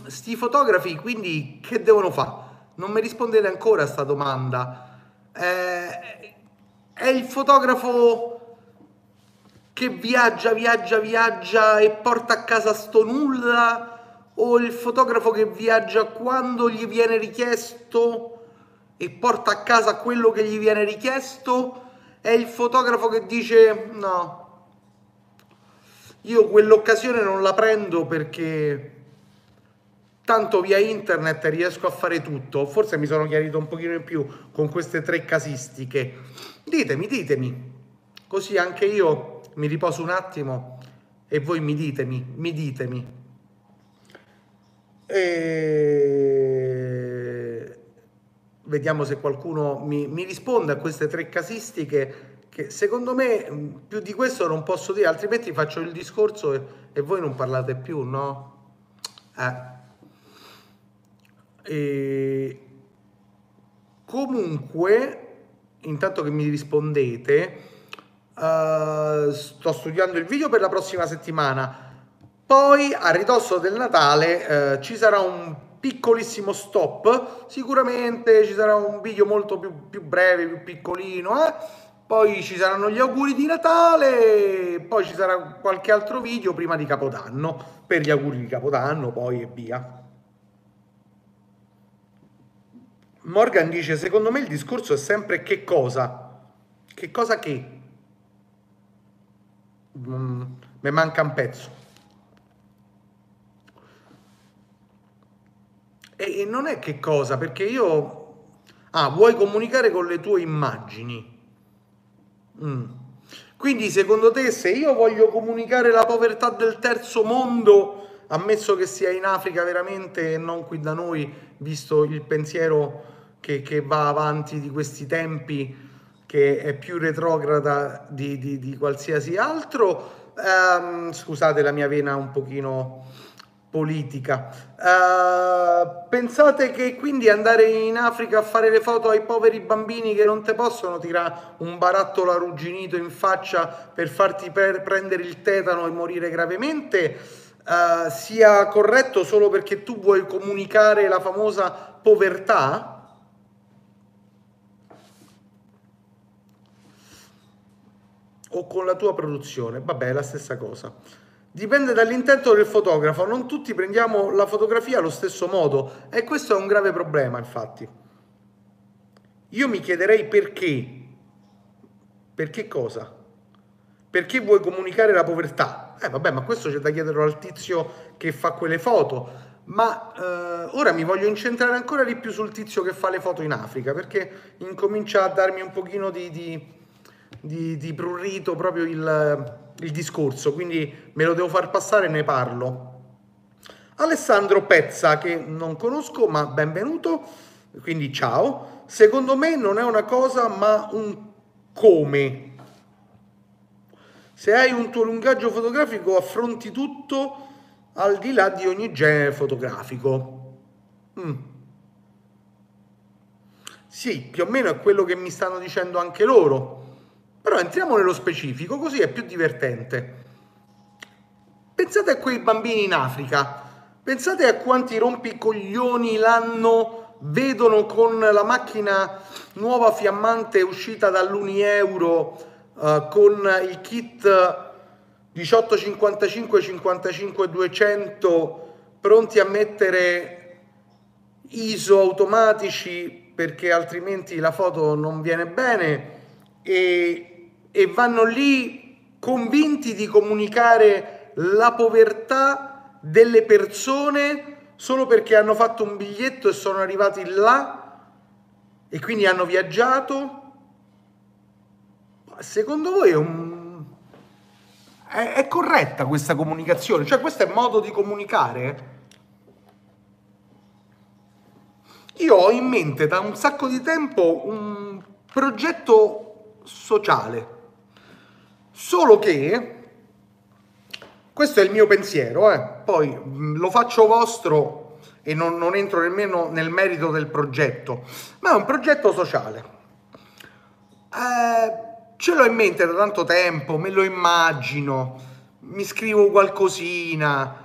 A: sti fotografi, quindi che devono fare? Non mi rispondete ancora a questa domanda. Eh, è il fotografo che viaggia, viaggia, viaggia e porta a casa sto nulla o il fotografo che viaggia quando gli viene richiesto e porta a casa quello che gli viene richiesto è il fotografo che dice no, io quell'occasione non la prendo perché tanto via internet riesco a fare tutto. Forse mi sono chiarito un pochino in più con queste tre casistiche. Ditemi, ditemi, così anche io mi riposo un attimo e voi mi ditemi, mi ditemi. E... Vediamo se qualcuno mi, mi risponde a queste tre casistiche che secondo me mm, più di questo non posso dire, altrimenti faccio il discorso e, e voi non parlate più, no? Eh. E... Comunque, intanto che mi rispondete, uh, sto studiando il video per la prossima settimana. Poi a ridosso del Natale uh, ci sarà un piccolissimo stop. Sicuramente ci sarà un video molto più, più breve, più piccolino, eh? poi ci saranno gli auguri di Natale, poi ci sarà qualche altro video prima di Capodanno, per gli auguri di Capodanno, poi e via. Morgan dice, secondo me il discorso è sempre che cosa? Che cosa che? Mm, mi manca un pezzo. E, non è che cosa, perché io... Ah, vuoi comunicare con le tue immagini? Mm. Quindi secondo te se io voglio comunicare la povertà del terzo mondo, ammesso che sia in Africa veramente e non qui da noi, visto il pensiero che, che va avanti di questi tempi, che è più retrograda di, di, di qualsiasi altro, ehm, scusate la mia vena un pochino politica. Uh, pensate che quindi andare in Africa a fare le foto ai poveri bambini che non te possono tirare un barattolo arrugginito in faccia per farti per prendere il tetano e morire gravemente uh, sia corretto solo perché tu vuoi comunicare la famosa povertà? O con la tua produzione? Vabbè, è la stessa cosa. Dipende dall'intento del fotografo, non tutti prendiamo la fotografia allo stesso modo e questo è un grave problema infatti. Io mi chiederei perché. Perché cosa? Perché vuoi comunicare la povertà? Eh vabbè, ma questo c'è da chiederlo al tizio che fa quelle foto. Ma eh, ora mi voglio incentrare ancora di più sul tizio che fa le foto in Africa, perché incomincia a darmi un pochino di, di, di, di prurito proprio il il discorso, quindi me lo devo far passare e ne parlo. Alessandro Pezza, che non conosco, ma benvenuto, quindi ciao. Secondo me non è una cosa, ma un come. Se hai un tuo lungaggio fotografico, affronti tutto al di là di ogni genere fotografico. Mm. Sì, più o meno è quello che mi stanno dicendo anche loro. Però entriamo nello specifico, così è più divertente. Pensate a quei bambini in Africa, pensate a quanti rompicoglioni l'anno vedono con la macchina nuova fiammante uscita dall'Unieuro uh, con il kit 1855 55 200 pronti a mettere ISO automatici perché altrimenti la foto non viene bene e e vanno lì convinti di comunicare la povertà delle persone solo perché hanno fatto un biglietto e sono arrivati là e quindi hanno viaggiato. Secondo voi è, un... è, è corretta questa comunicazione? Cioè questo è modo di comunicare? Io ho in mente da un sacco di tempo un progetto sociale Solo che, questo è il mio pensiero, eh. poi mm, lo faccio vostro e non, non entro nemmeno nel merito del progetto, ma è un progetto sociale. Eh, ce l'ho in mente da tanto tempo, me lo immagino, mi scrivo qualcosina,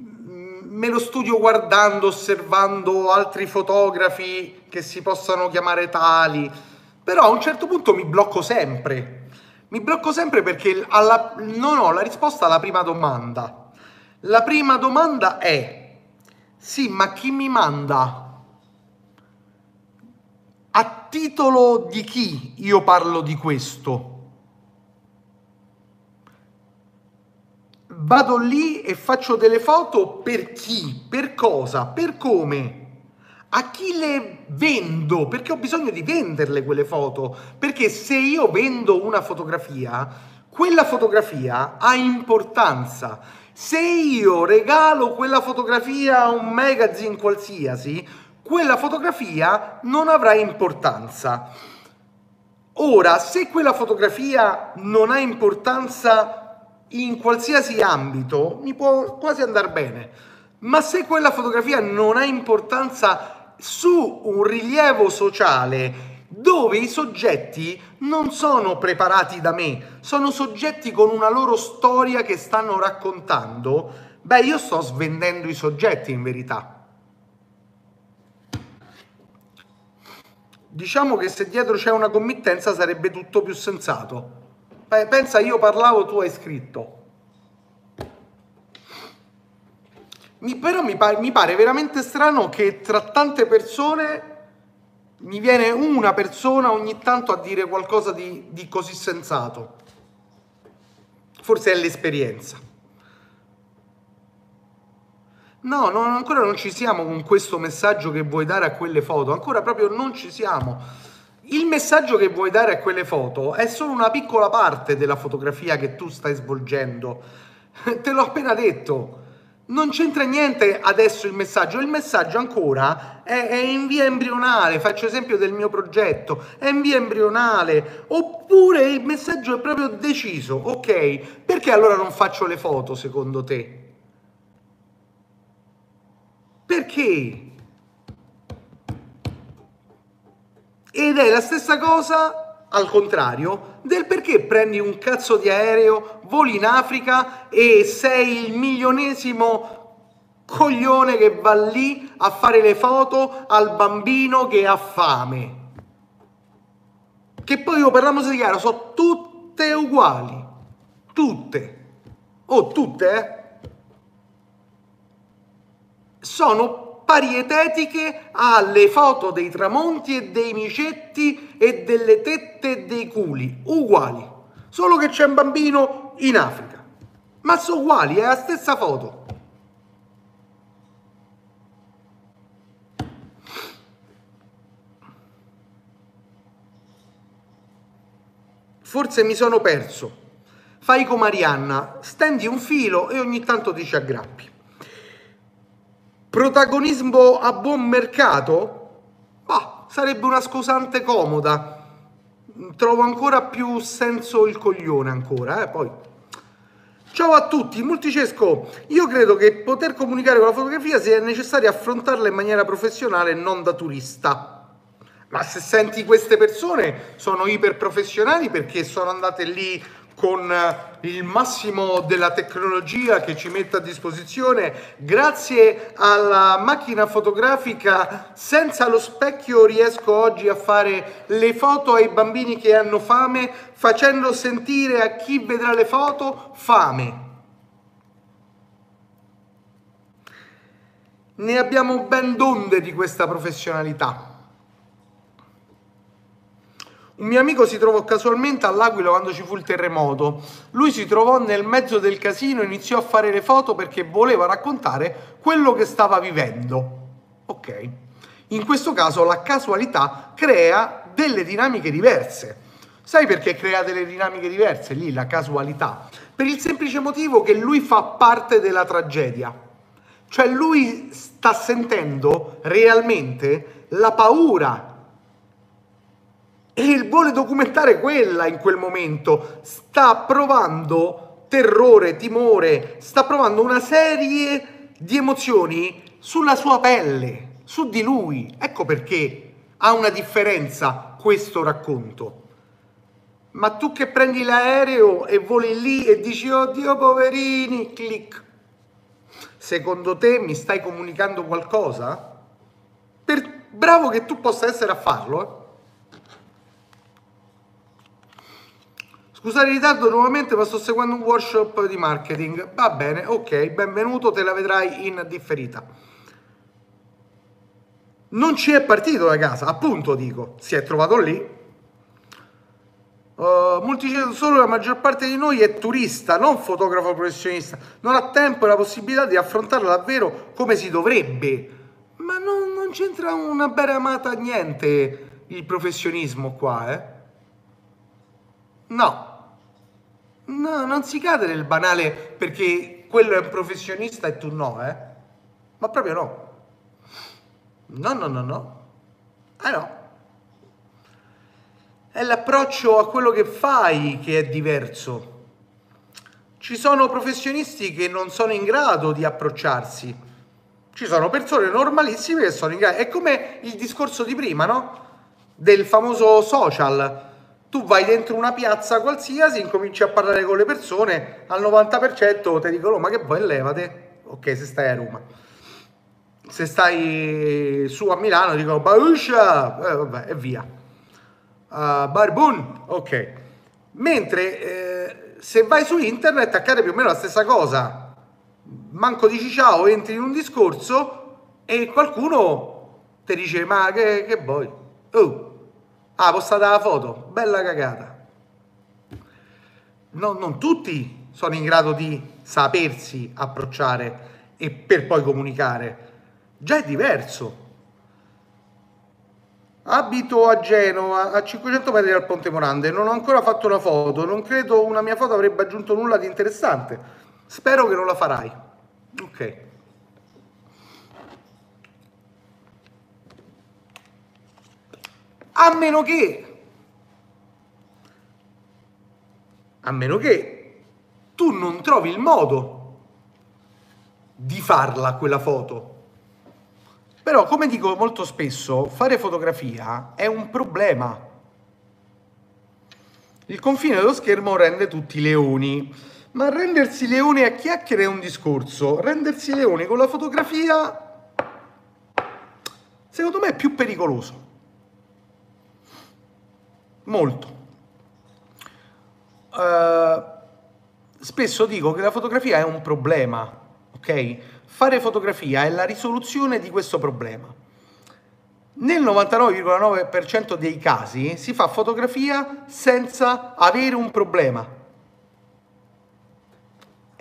A: mm, me lo studio guardando, osservando altri fotografi che si possano chiamare tali Però a un certo punto mi blocco sempre. Mi blocco sempre perché alla, non ho la risposta alla prima domanda. La prima domanda è, sì, ma chi mi manda? A titolo di chi io parlo di questo? Vado lì e faccio delle foto per chi? Per cosa? Per come? A chi le vendo? Perché ho bisogno di venderle quelle foto. Perché se io vendo una fotografia, quella fotografia ha importanza. Se io regalo quella fotografia a un magazine qualsiasi, quella fotografia non avrà importanza. Ora, se quella fotografia non ha importanza in qualsiasi ambito, mi può quasi andare bene. Ma se quella fotografia non ha importanza su un rilievo sociale dove i soggetti non sono preparati da me, sono soggetti con una loro storia che stanno raccontando, beh, io sto svendendo i soggetti in verità. Diciamo che se dietro c'è una committenza sarebbe tutto più sensato. Pensa, io parlavo, tu hai scritto. Mi, però mi pare, mi pare veramente strano che tra tante persone mi viene una persona ogni tanto a dire qualcosa di, di così sensato. Forse è l'esperienza. No, no, ancora non ci siamo con questo messaggio che vuoi dare a quelle foto, ancora proprio non ci siamo. Il messaggio che vuoi dare a quelle foto è solo una piccola parte della fotografia che tu stai svolgendo. Te l'ho appena detto. Non c'entra niente adesso il messaggio, il messaggio ancora è, è, in via embrionale, faccio esempio del mio progetto, è in via embrionale, oppure il messaggio è proprio deciso, ok? Perché allora non faccio le foto secondo te? Perché? Ed è la stessa cosa, al contrario, del perché prendi un cazzo di aereo, voli in Africa e sei il milionesimo coglione che va lì a fare le foto al bambino che ha fame. Che poi io parliamoci di chiaro, sono tutte uguali. Tutte. Oh, tutte, eh? sono parietetiche alle foto dei tramonti e dei micetti e delle tette e dei culi, uguali, solo che c'è un bambino in Africa. Ma sono uguali, è la stessa foto. Forse mi sono perso. Fai come Arianna, stendi un filo e ogni tanto ti ci aggrappi. Protagonismo a buon mercato? Bah, sarebbe una scusante comoda. Trovo ancora più senso il coglione ancora, eh, poi. Ciao a tutti, Multicesco, io credo che poter comunicare con la fotografia sia necessario affrontarla in maniera professionale e non da turista. Ma se senti queste persone sono iper professionali perché sono andate lì con eh, il massimo della tecnologia che ci mette a disposizione, grazie alla macchina fotografica, senza lo specchio riesco oggi a fare le foto ai bambini che hanno fame, facendo sentire a chi vedrà le foto fame. Ne abbiamo ben donde di questa professionalità. Un mio amico si trovò casualmente all'Aquila quando ci fu il terremoto. Lui si trovò nel mezzo del casino e iniziò a fare le foto perché voleva raccontare quello che stava vivendo. Ok. In questo caso la casualità crea delle dinamiche diverse. Sai perché crea delle dinamiche diverse lì la casualità? Per il semplice motivo che lui fa parte della tragedia. Cioè lui sta sentendo realmente la paura e vuole documentare quella in quel momento. Sta provando terrore, timore, sta provando una serie di emozioni sulla sua pelle, su di lui. Ecco perché ha una differenza questo racconto. Ma tu che prendi l'aereo e voli lì e dici oddio poverini, clic. Secondo te mi stai comunicando qualcosa? Per, bravo che tu possa essere a farlo, eh? Scusate il ritardo nuovamente, ma sto seguendo un workshop di marketing. Va bene, ok, benvenuto, te la vedrai in differita. Non ci è partito da casa, appunto dico, si è trovato lì. Uh, multiceto solo la maggior parte di noi è turista, non fotografo professionista. Non ha tempo e la possibilità di affrontarla davvero come si dovrebbe. Ma non, non c'entra una bella amata niente il professionismo qua, eh? No, No, non si cade nel banale perché quello è un professionista e tu no, eh? Ma proprio no. No, no, no, no. Eh no. È l'approccio a quello che fai che è diverso. Ci sono professionisti che non sono in grado di approcciarsi. Ci sono persone normalissime che sono in grado. È come il discorso di prima, no? Del famoso social tu vai dentro una piazza qualsiasi, incominci a parlare con le persone, al 90% ti dicono ma che vuoi levate, ok se stai a Roma. Se stai su a Milano dicono Bauscia, eh, vabbè, e via. Uh, barbun, ok. Mentre eh, se vai su internet accade più o meno la stessa cosa. Manco dici ciao, entri in un discorso e qualcuno ti dice ma che, che vuoi? Oh, Ah, postata la foto, bella cagata. No, non tutti sono in grado di sapersi approcciare e per poi comunicare. Già è diverso. Abito a Genova, a 500 metri dal Ponte Morande. Non ho ancora fatto una foto. Non credo una mia foto avrebbe aggiunto nulla di interessante. Spero che non la farai. Ok. A meno che, a meno che tu non trovi il modo di farla quella foto. Però, come dico molto spesso, fare fotografia è un problema. Il confine dello schermo rende tutti leoni, ma rendersi leoni a chiacchiere è un discorso. Rendersi leoni con la fotografia, secondo me, è più pericoloso molto. Uh, spesso dico che la fotografia è un problema, ok? Fare fotografia è la risoluzione di questo problema. Nel 99,9% dei casi si fa fotografia senza avere un problema.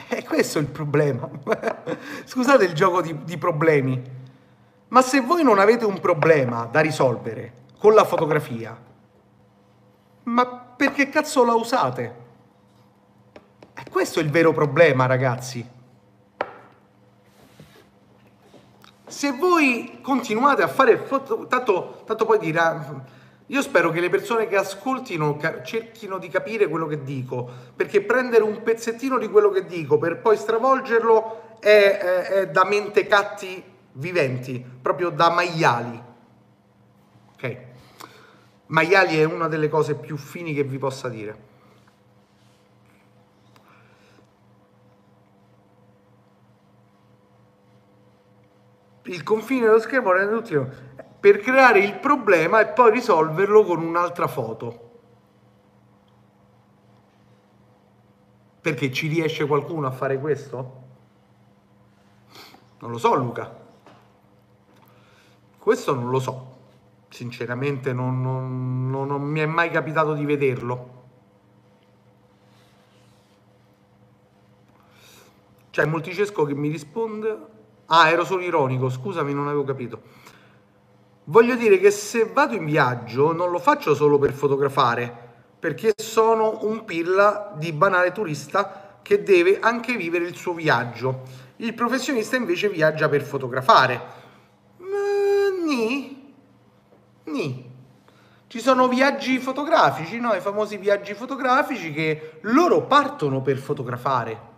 A: E questo è il problema. Scusate il gioco di, di problemi. Ma se voi non avete un problema da risolvere con la fotografia, ma perché cazzo la usate? E questo è il vero problema, ragazzi. Se voi continuate a fare foto, tanto, tanto poi dirà, io spero che le persone che ascoltino cerchino di capire quello che dico, perché prendere un pezzettino di quello che dico per poi stravolgerlo è, è, è da mentecatti viventi, proprio da maiali. Ok? Maiali è una delle cose più fini che vi possa dire. Il confine dello schermo rende tutto per creare il problema e poi risolverlo con un'altra foto. Perché ci riesce qualcuno a fare questo? Non lo so, Luca. Questo non lo so sinceramente non, non, non, non mi è mai capitato di vederlo. C'è Multicesco che mi risponde. Ah, ero solo ironico, scusami, non avevo capito. Voglio dire che se vado in viaggio non lo faccio solo per fotografare, perché sono un pilla di banale turista che deve anche vivere il suo viaggio. Il professionista invece viaggia per fotografare. Ma, nì, Ni. Ci sono viaggi fotografici, no? I famosi viaggi fotografici che loro partono per fotografare.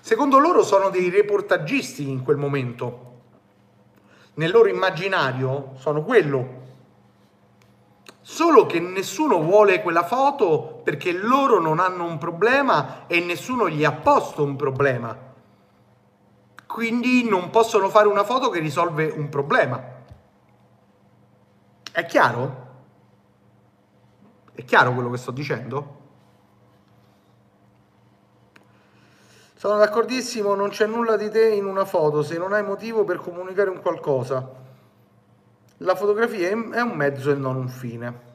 A: Secondo loro sono dei reportagisti in quel momento. Nel loro immaginario sono quello. Solo che nessuno vuole quella foto perché loro non hanno un problema e nessuno gli ha posto un problema. Quindi non possono fare una foto che risolve un problema. È chiaro? È chiaro quello che sto dicendo? Sono d'accordissimo, non c'è nulla di te in una foto se non hai motivo per comunicare un qualcosa. La fotografia è un mezzo e non un fine.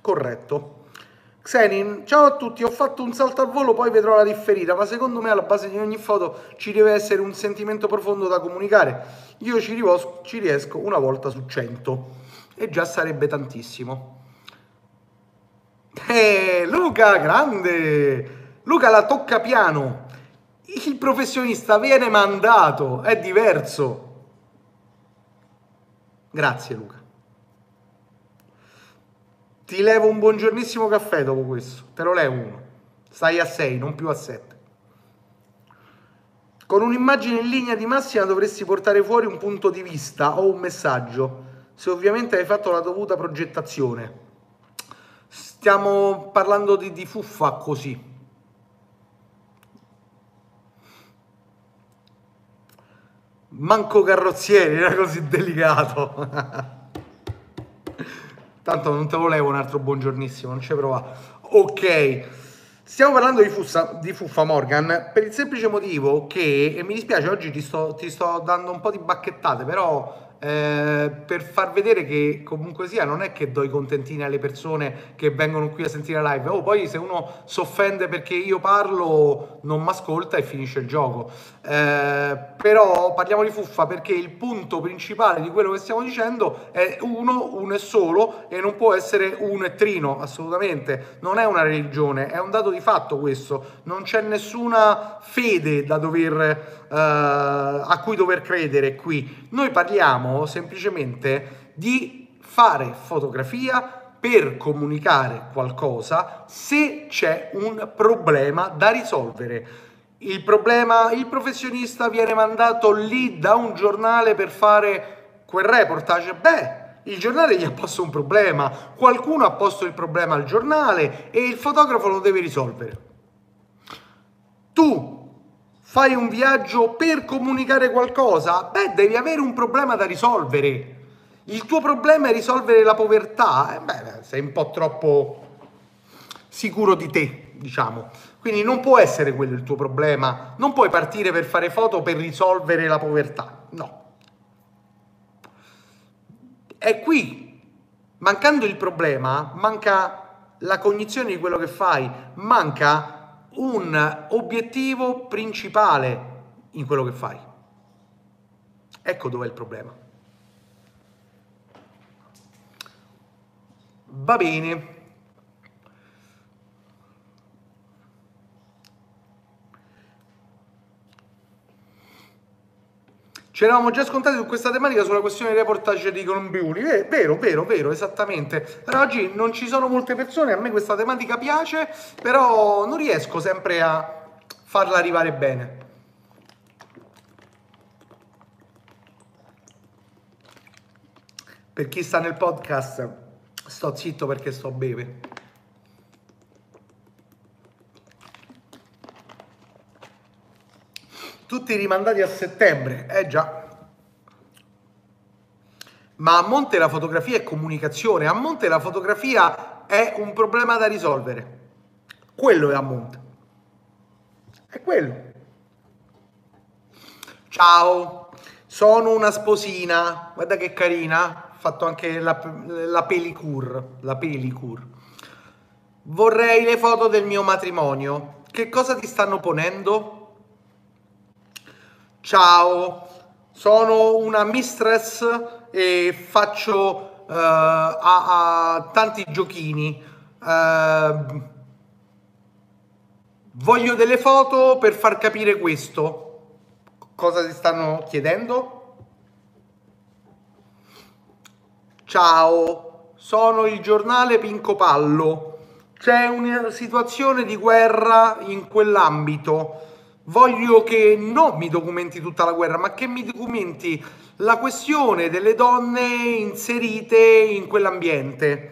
A: Corretto. Xenin, ciao a tutti, ho fatto un salto al volo, poi vedrò la differita, ma secondo me alla base di ogni foto ci deve essere un sentimento profondo da comunicare. Io ci, riesco una volta su cento e già sarebbe tantissimo. Eh, Luca, grande! Luca la tocca piano. Il professionista viene mandato, è diverso. Grazie Luca. Ti levo un buongiornissimo caffè dopo questo. Te lo levo uno. Stai a 6, non più a 7. Con un'immagine in linea di massima dovresti portare fuori un punto di vista o un messaggio, se ovviamente hai fatto la dovuta progettazione. Stiamo parlando di, di fuffa così. Manco carrozzieri, era così delicato. Tanto non te lo levo un altro buongiornissimo, non ci prova. Ok, stiamo parlando di, Fussa, di Fuffa Morgan per il semplice motivo che, e mi dispiace oggi ti sto, ti sto dando un po' di bacchettate, però eh, per far vedere che comunque sia non è che do i contentini alle persone che vengono qui a sentire la live. Oh poi se uno si offende perché io parlo non mi ascolta e finisce il gioco. Eh, però parliamo di fuffa perché il punto principale di quello che stiamo dicendo è uno, uno e solo e non può essere uno e trino assolutamente. Non è una religione è un dato di fatto questo. Non c'è nessuna fede da dover eh, a cui dover credere qui. Noi parliamo semplicemente di fare fotografia per comunicare qualcosa se c'è un problema da risolvere. Il problema, il professionista viene mandato lì da un giornale per fare quel reportage. Beh, il giornale gli ha posto un problema, qualcuno ha posto il problema al giornale e il fotografo lo deve risolvere. Tu fai un viaggio per comunicare qualcosa, beh, devi avere un problema da risolvere. Il tuo problema è risolvere la povertà, eh, beh, sei un po' troppo sicuro di te, diciamo. Quindi non può essere quello il tuo problema, non puoi partire per fare foto per risolvere la povertà, no. È qui, mancando il problema, manca la cognizione di quello che fai, manca un obiettivo principale in quello che fai. Ecco dov'è il problema. Va bene. Ci eravamo già scontati su questa tematica sulla questione dei reportage di Colombiuli. Eh, vero, vero, vero, esattamente. Per oggi non ci sono molte persone, a me questa tematica piace, però non riesco sempre a farla arrivare bene. Per chi sta nel podcast, sto zitto perché sto a tutti rimandati a settembre, eh già. Ma a monte la fotografia è comunicazione, a monte la fotografia è un problema da risolvere. Quello è a monte. È quello. Ciao, sono una sposina, guarda che carina, ho fatto anche la, la pelicure, la pelicure. Vorrei le foto del mio matrimonio. Che cosa ti stanno ponendo? Ciao, sono una mistress e faccio uh, a, a tanti giochini. Uh, voglio delle foto per far capire questo. Cosa ti stanno chiedendo? Ciao, sono il giornale Pinco Pallo. C'è una situazione di guerra in quell'ambito Voglio che non mi documenti tutta la guerra, ma che mi documenti la questione delle donne inserite in quell'ambiente.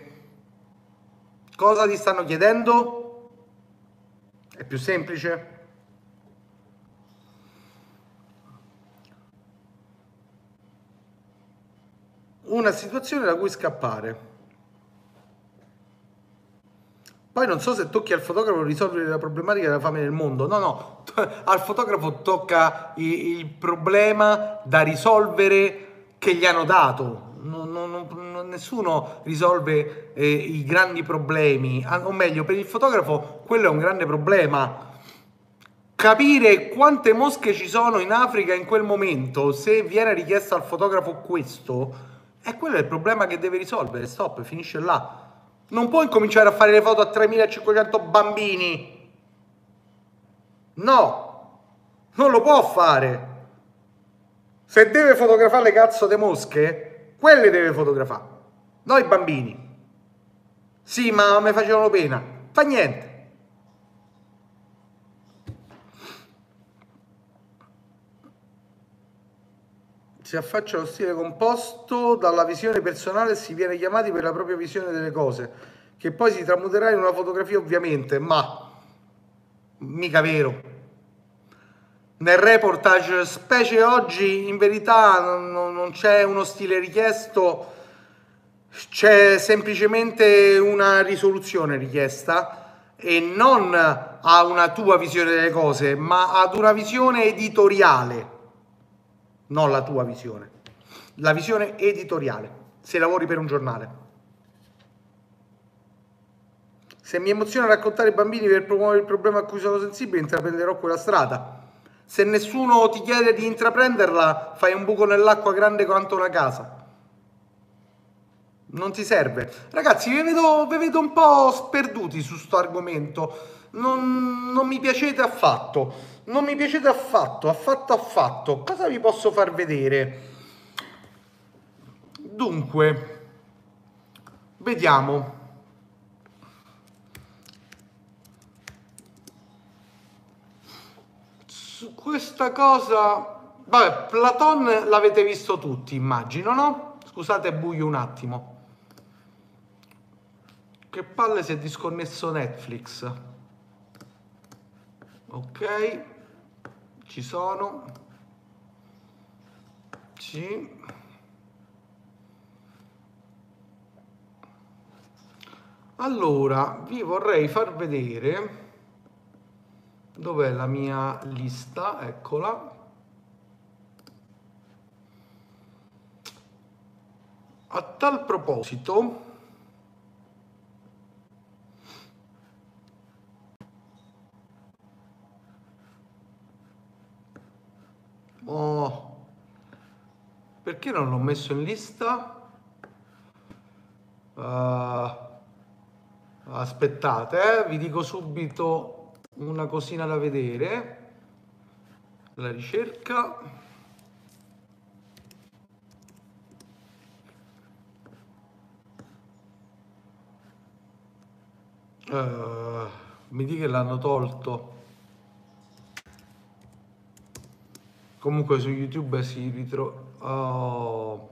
A: Cosa ti stanno chiedendo? È più semplice? Una situazione da cui scappare. Poi non so se tocchi al fotografo risolvere la problematica della fame nel mondo. No, no, al fotografo tocca il problema da risolvere che gli hanno dato. Non, non, non, nessuno risolve eh, i grandi problemi, o meglio, per il fotografo quello è un grande problema. Capire quante mosche ci sono in Africa in quel momento, se viene richiesto al fotografo questo, è quello il problema che deve risolvere. Stop, finisce là non può incominciare a fare le foto a 3500 bambini. No, non lo può fare. Se deve fotografare le cazzo de mosche, quelle deve fotografare, non i bambini. Sì, ma mi facevano pena. Fa niente. Si affaccia allo stile composto dalla visione personale e si viene chiamati per la propria visione delle cose, che poi si tramuterà in una fotografia ovviamente, ma mica vero. Nel reportage, specie oggi, in verità non, non c'è uno stile richiesto, c'è semplicemente una risoluzione richiesta e non a una tua visione delle cose, ma ad una visione editoriale non la tua visione, la visione editoriale, se lavori per un giornale. Se mi emoziona raccontare i bambini per promuovere il problema a cui sono sensibile, intraprenderò quella strada. Se nessuno ti chiede di intraprenderla, fai un buco nell'acqua grande quanto una casa. Non ti serve. Ragazzi, vi vedo, vi vedo un po' sperduti su questo argomento. Non, non mi piacete affatto non mi piacete affatto, affatto, affatto. Cosa vi posso far vedere? Dunque, vediamo. Su questa cosa... Vabbè, Platon l'avete visto tutti, immagino, no? Scusate, buio un attimo. Che palle si è disconnesso Netflix. Ok ci sono. Sì allora vi vorrei far vedere dov'è la mia lista eccola. A tal proposito Oh, perché non l'ho messo in lista? Uh, aspettate, eh, vi dico subito una cosina da vedere. La ricerca. Uh, mi dica che l'hanno tolto. Comunque su YouTube si ritrova... Oh,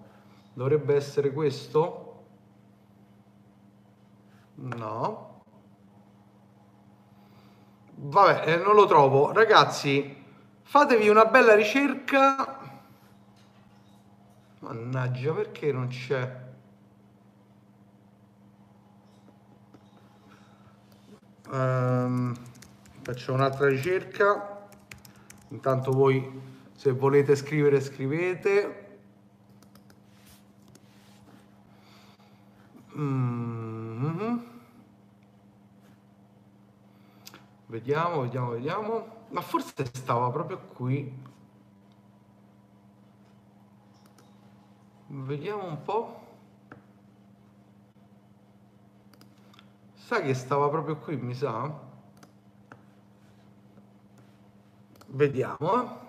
A: dovrebbe essere questo? No. Vabbè, eh, non lo trovo. Ragazzi, fatevi una bella ricerca. Mannaggia, perché non c'è? Um, faccio un'altra ricerca. Intanto voi se volete scrivere scrivete. Mm-hmm. vediamo vediamo vediamo. Ma forse stava proprio qui. Vediamo un po' sa che stava proprio qui mi sa? Vediamo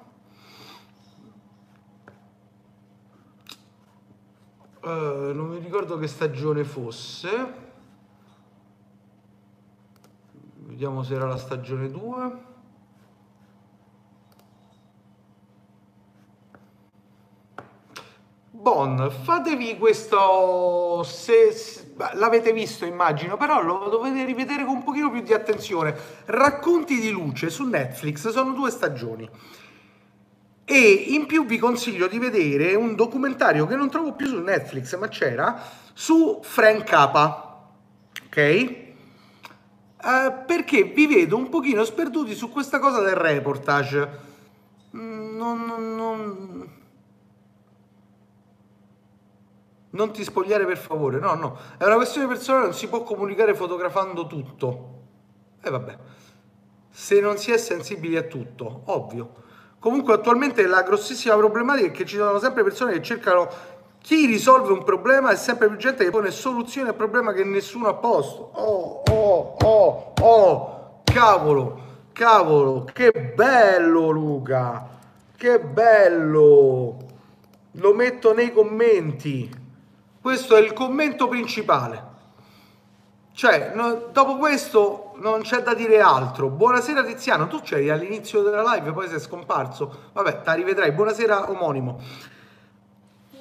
A: Uh, non mi ricordo che stagione fosse. Vediamo se era la stagione 2. Bon, fatevi questo, se, se l'avete visto immagino, però lo dovete rivedere con un pochino più di attenzione. Racconti di luce su Netflix, sono due stagioni. E in più vi consiglio di vedere un documentario che non trovo più su Netflix, ma c'era, su Frank Capa, ok? eh, perché vi vedo un pochino sperduti su questa cosa del reportage. Mm, non, non, non, non ti spogliare per favore, no, no, è una questione personale, non si può comunicare fotografando tutto. E eh, vabbè, se non si è sensibili a tutto, ovvio. Comunque attualmente la grossissima problematica è che ci sono sempre persone che cercano chi risolve un problema e sempre più gente che pone soluzioni al problema che nessuno ha posto. Oh, oh, oh, oh, cavolo, cavolo, che bello Luca, che bello. Lo metto nei commenti. Questo è il commento principale. Cioè, no, dopo questo non c'è da dire altro. Buonasera Tiziano, tu c'eri all'inizio della live, poi sei scomparso. Vabbè, ti rivedrai. Buonasera omonimo.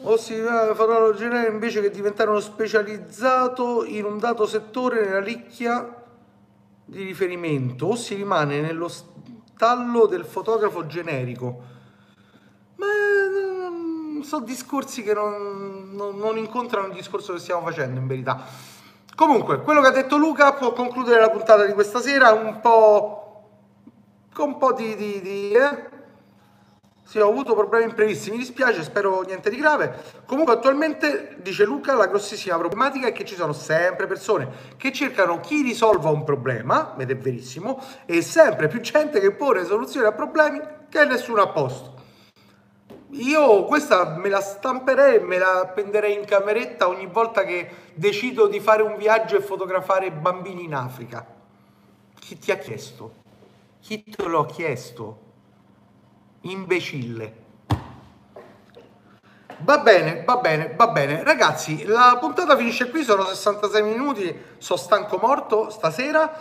A: O si farà generale invece che diventare uno specializzato in un dato settore nella licchia di riferimento o si rimane nello stallo del fotografo generico. Ma mm, sono discorsi che non, non, non incontrano il discorso che stiamo facendo in verità. Comunque, quello che ha detto Luca può concludere la puntata di questa sera un po' con un po' di... di, di eh? Sì, ho avuto problemi imprevisti, mi dispiace, spero niente di grave. Comunque attualmente, dice Luca, la grossissima problematica è che ci sono sempre persone che cercano chi risolva un problema, ed è verissimo, e sempre più gente che pone soluzioni a problemi che nessuno ha posto. Io questa me la stamperei e me la appenderei in cameretta ogni volta che decido di fare un viaggio e fotografare bambini in Africa. Chi ti ha chiesto? Chi te l'ha chiesto? Imbecille. Va bene, va bene, va bene. Ragazzi, la puntata finisce qui, sono 66 minuti, sono stanco morto stasera.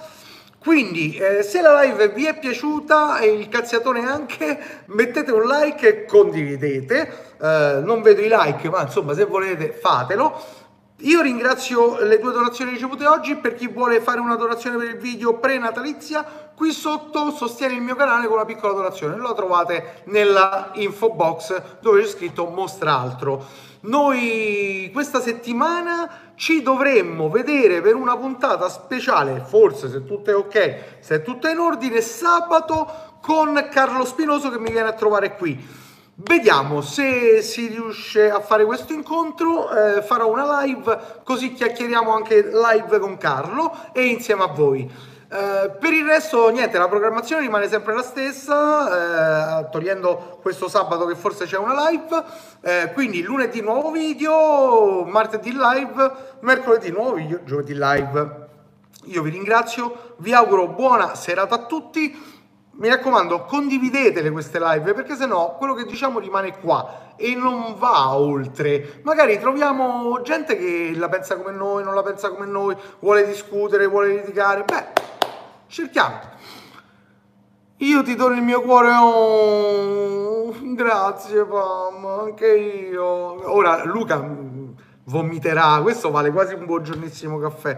A: Quindi, eh, se la live vi è piaciuta e il cazziatone anche, mettete un like e condividete. Eh, non vedo i like, ma insomma, se volete, fatelo. Io ringrazio le due donazioni ricevute oggi, per chi vuole fare una donazione per il video pre-natalizia, qui sotto sostiene il mio canale con una piccola donazione, lo trovate nella info box dove c'è scritto mostra altro. Noi questa settimana ci dovremmo vedere per una puntata speciale, forse se tutto è ok, se tutto è in ordine, sabato con Carlo Spinoso che mi viene a trovare qui. Vediamo se si riesce a fare questo incontro, eh, farò una live così chiacchieriamo anche live con Carlo e insieme a voi. Eh, per il resto niente, la programmazione rimane sempre la stessa, eh, togliendo questo sabato che forse c'è una live, eh, quindi lunedì nuovo video, martedì live, mercoledì nuovo video, giovedì live. Io vi ringrazio, vi auguro buona serata a tutti mi raccomando, condividetele queste live perché sennò quello che diciamo rimane qua e non va oltre. Magari troviamo gente che la pensa come noi, non la pensa come noi, vuole discutere, vuole litigare. Beh, cerchiamo. Io ti do il mio cuore, oh, grazie Pam, anche io. Ora Luca vomiterà, questo vale quasi un buongiornissimo caffè.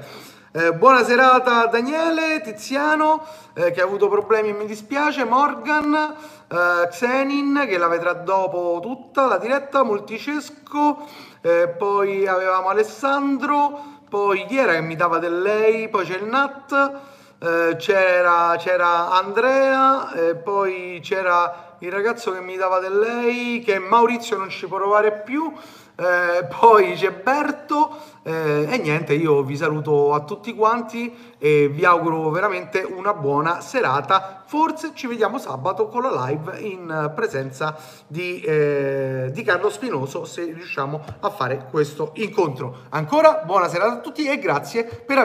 A: Eh, buona serata Daniele, Tiziano eh, che ha avuto problemi e mi dispiace, Morgan, eh, Xenin che la vedrà dopo tutta la diretta, Multicesco, eh, poi avevamo Alessandro, poi chi era che mi dava del lei, poi c'è il Nat, eh, c'era, c'era Andrea, poi c'era il ragazzo che mi dava del lei, che Maurizio non ci può provare più, eh, poi c'è Berto eh, e niente, io vi saluto a tutti quanti e vi auguro veramente una buona serata. Forse ci vediamo sabato con la live in presenza di, eh, di Carlo Spinoso se riusciamo a fare questo incontro. Ancora buona serata a tutti e grazie per aver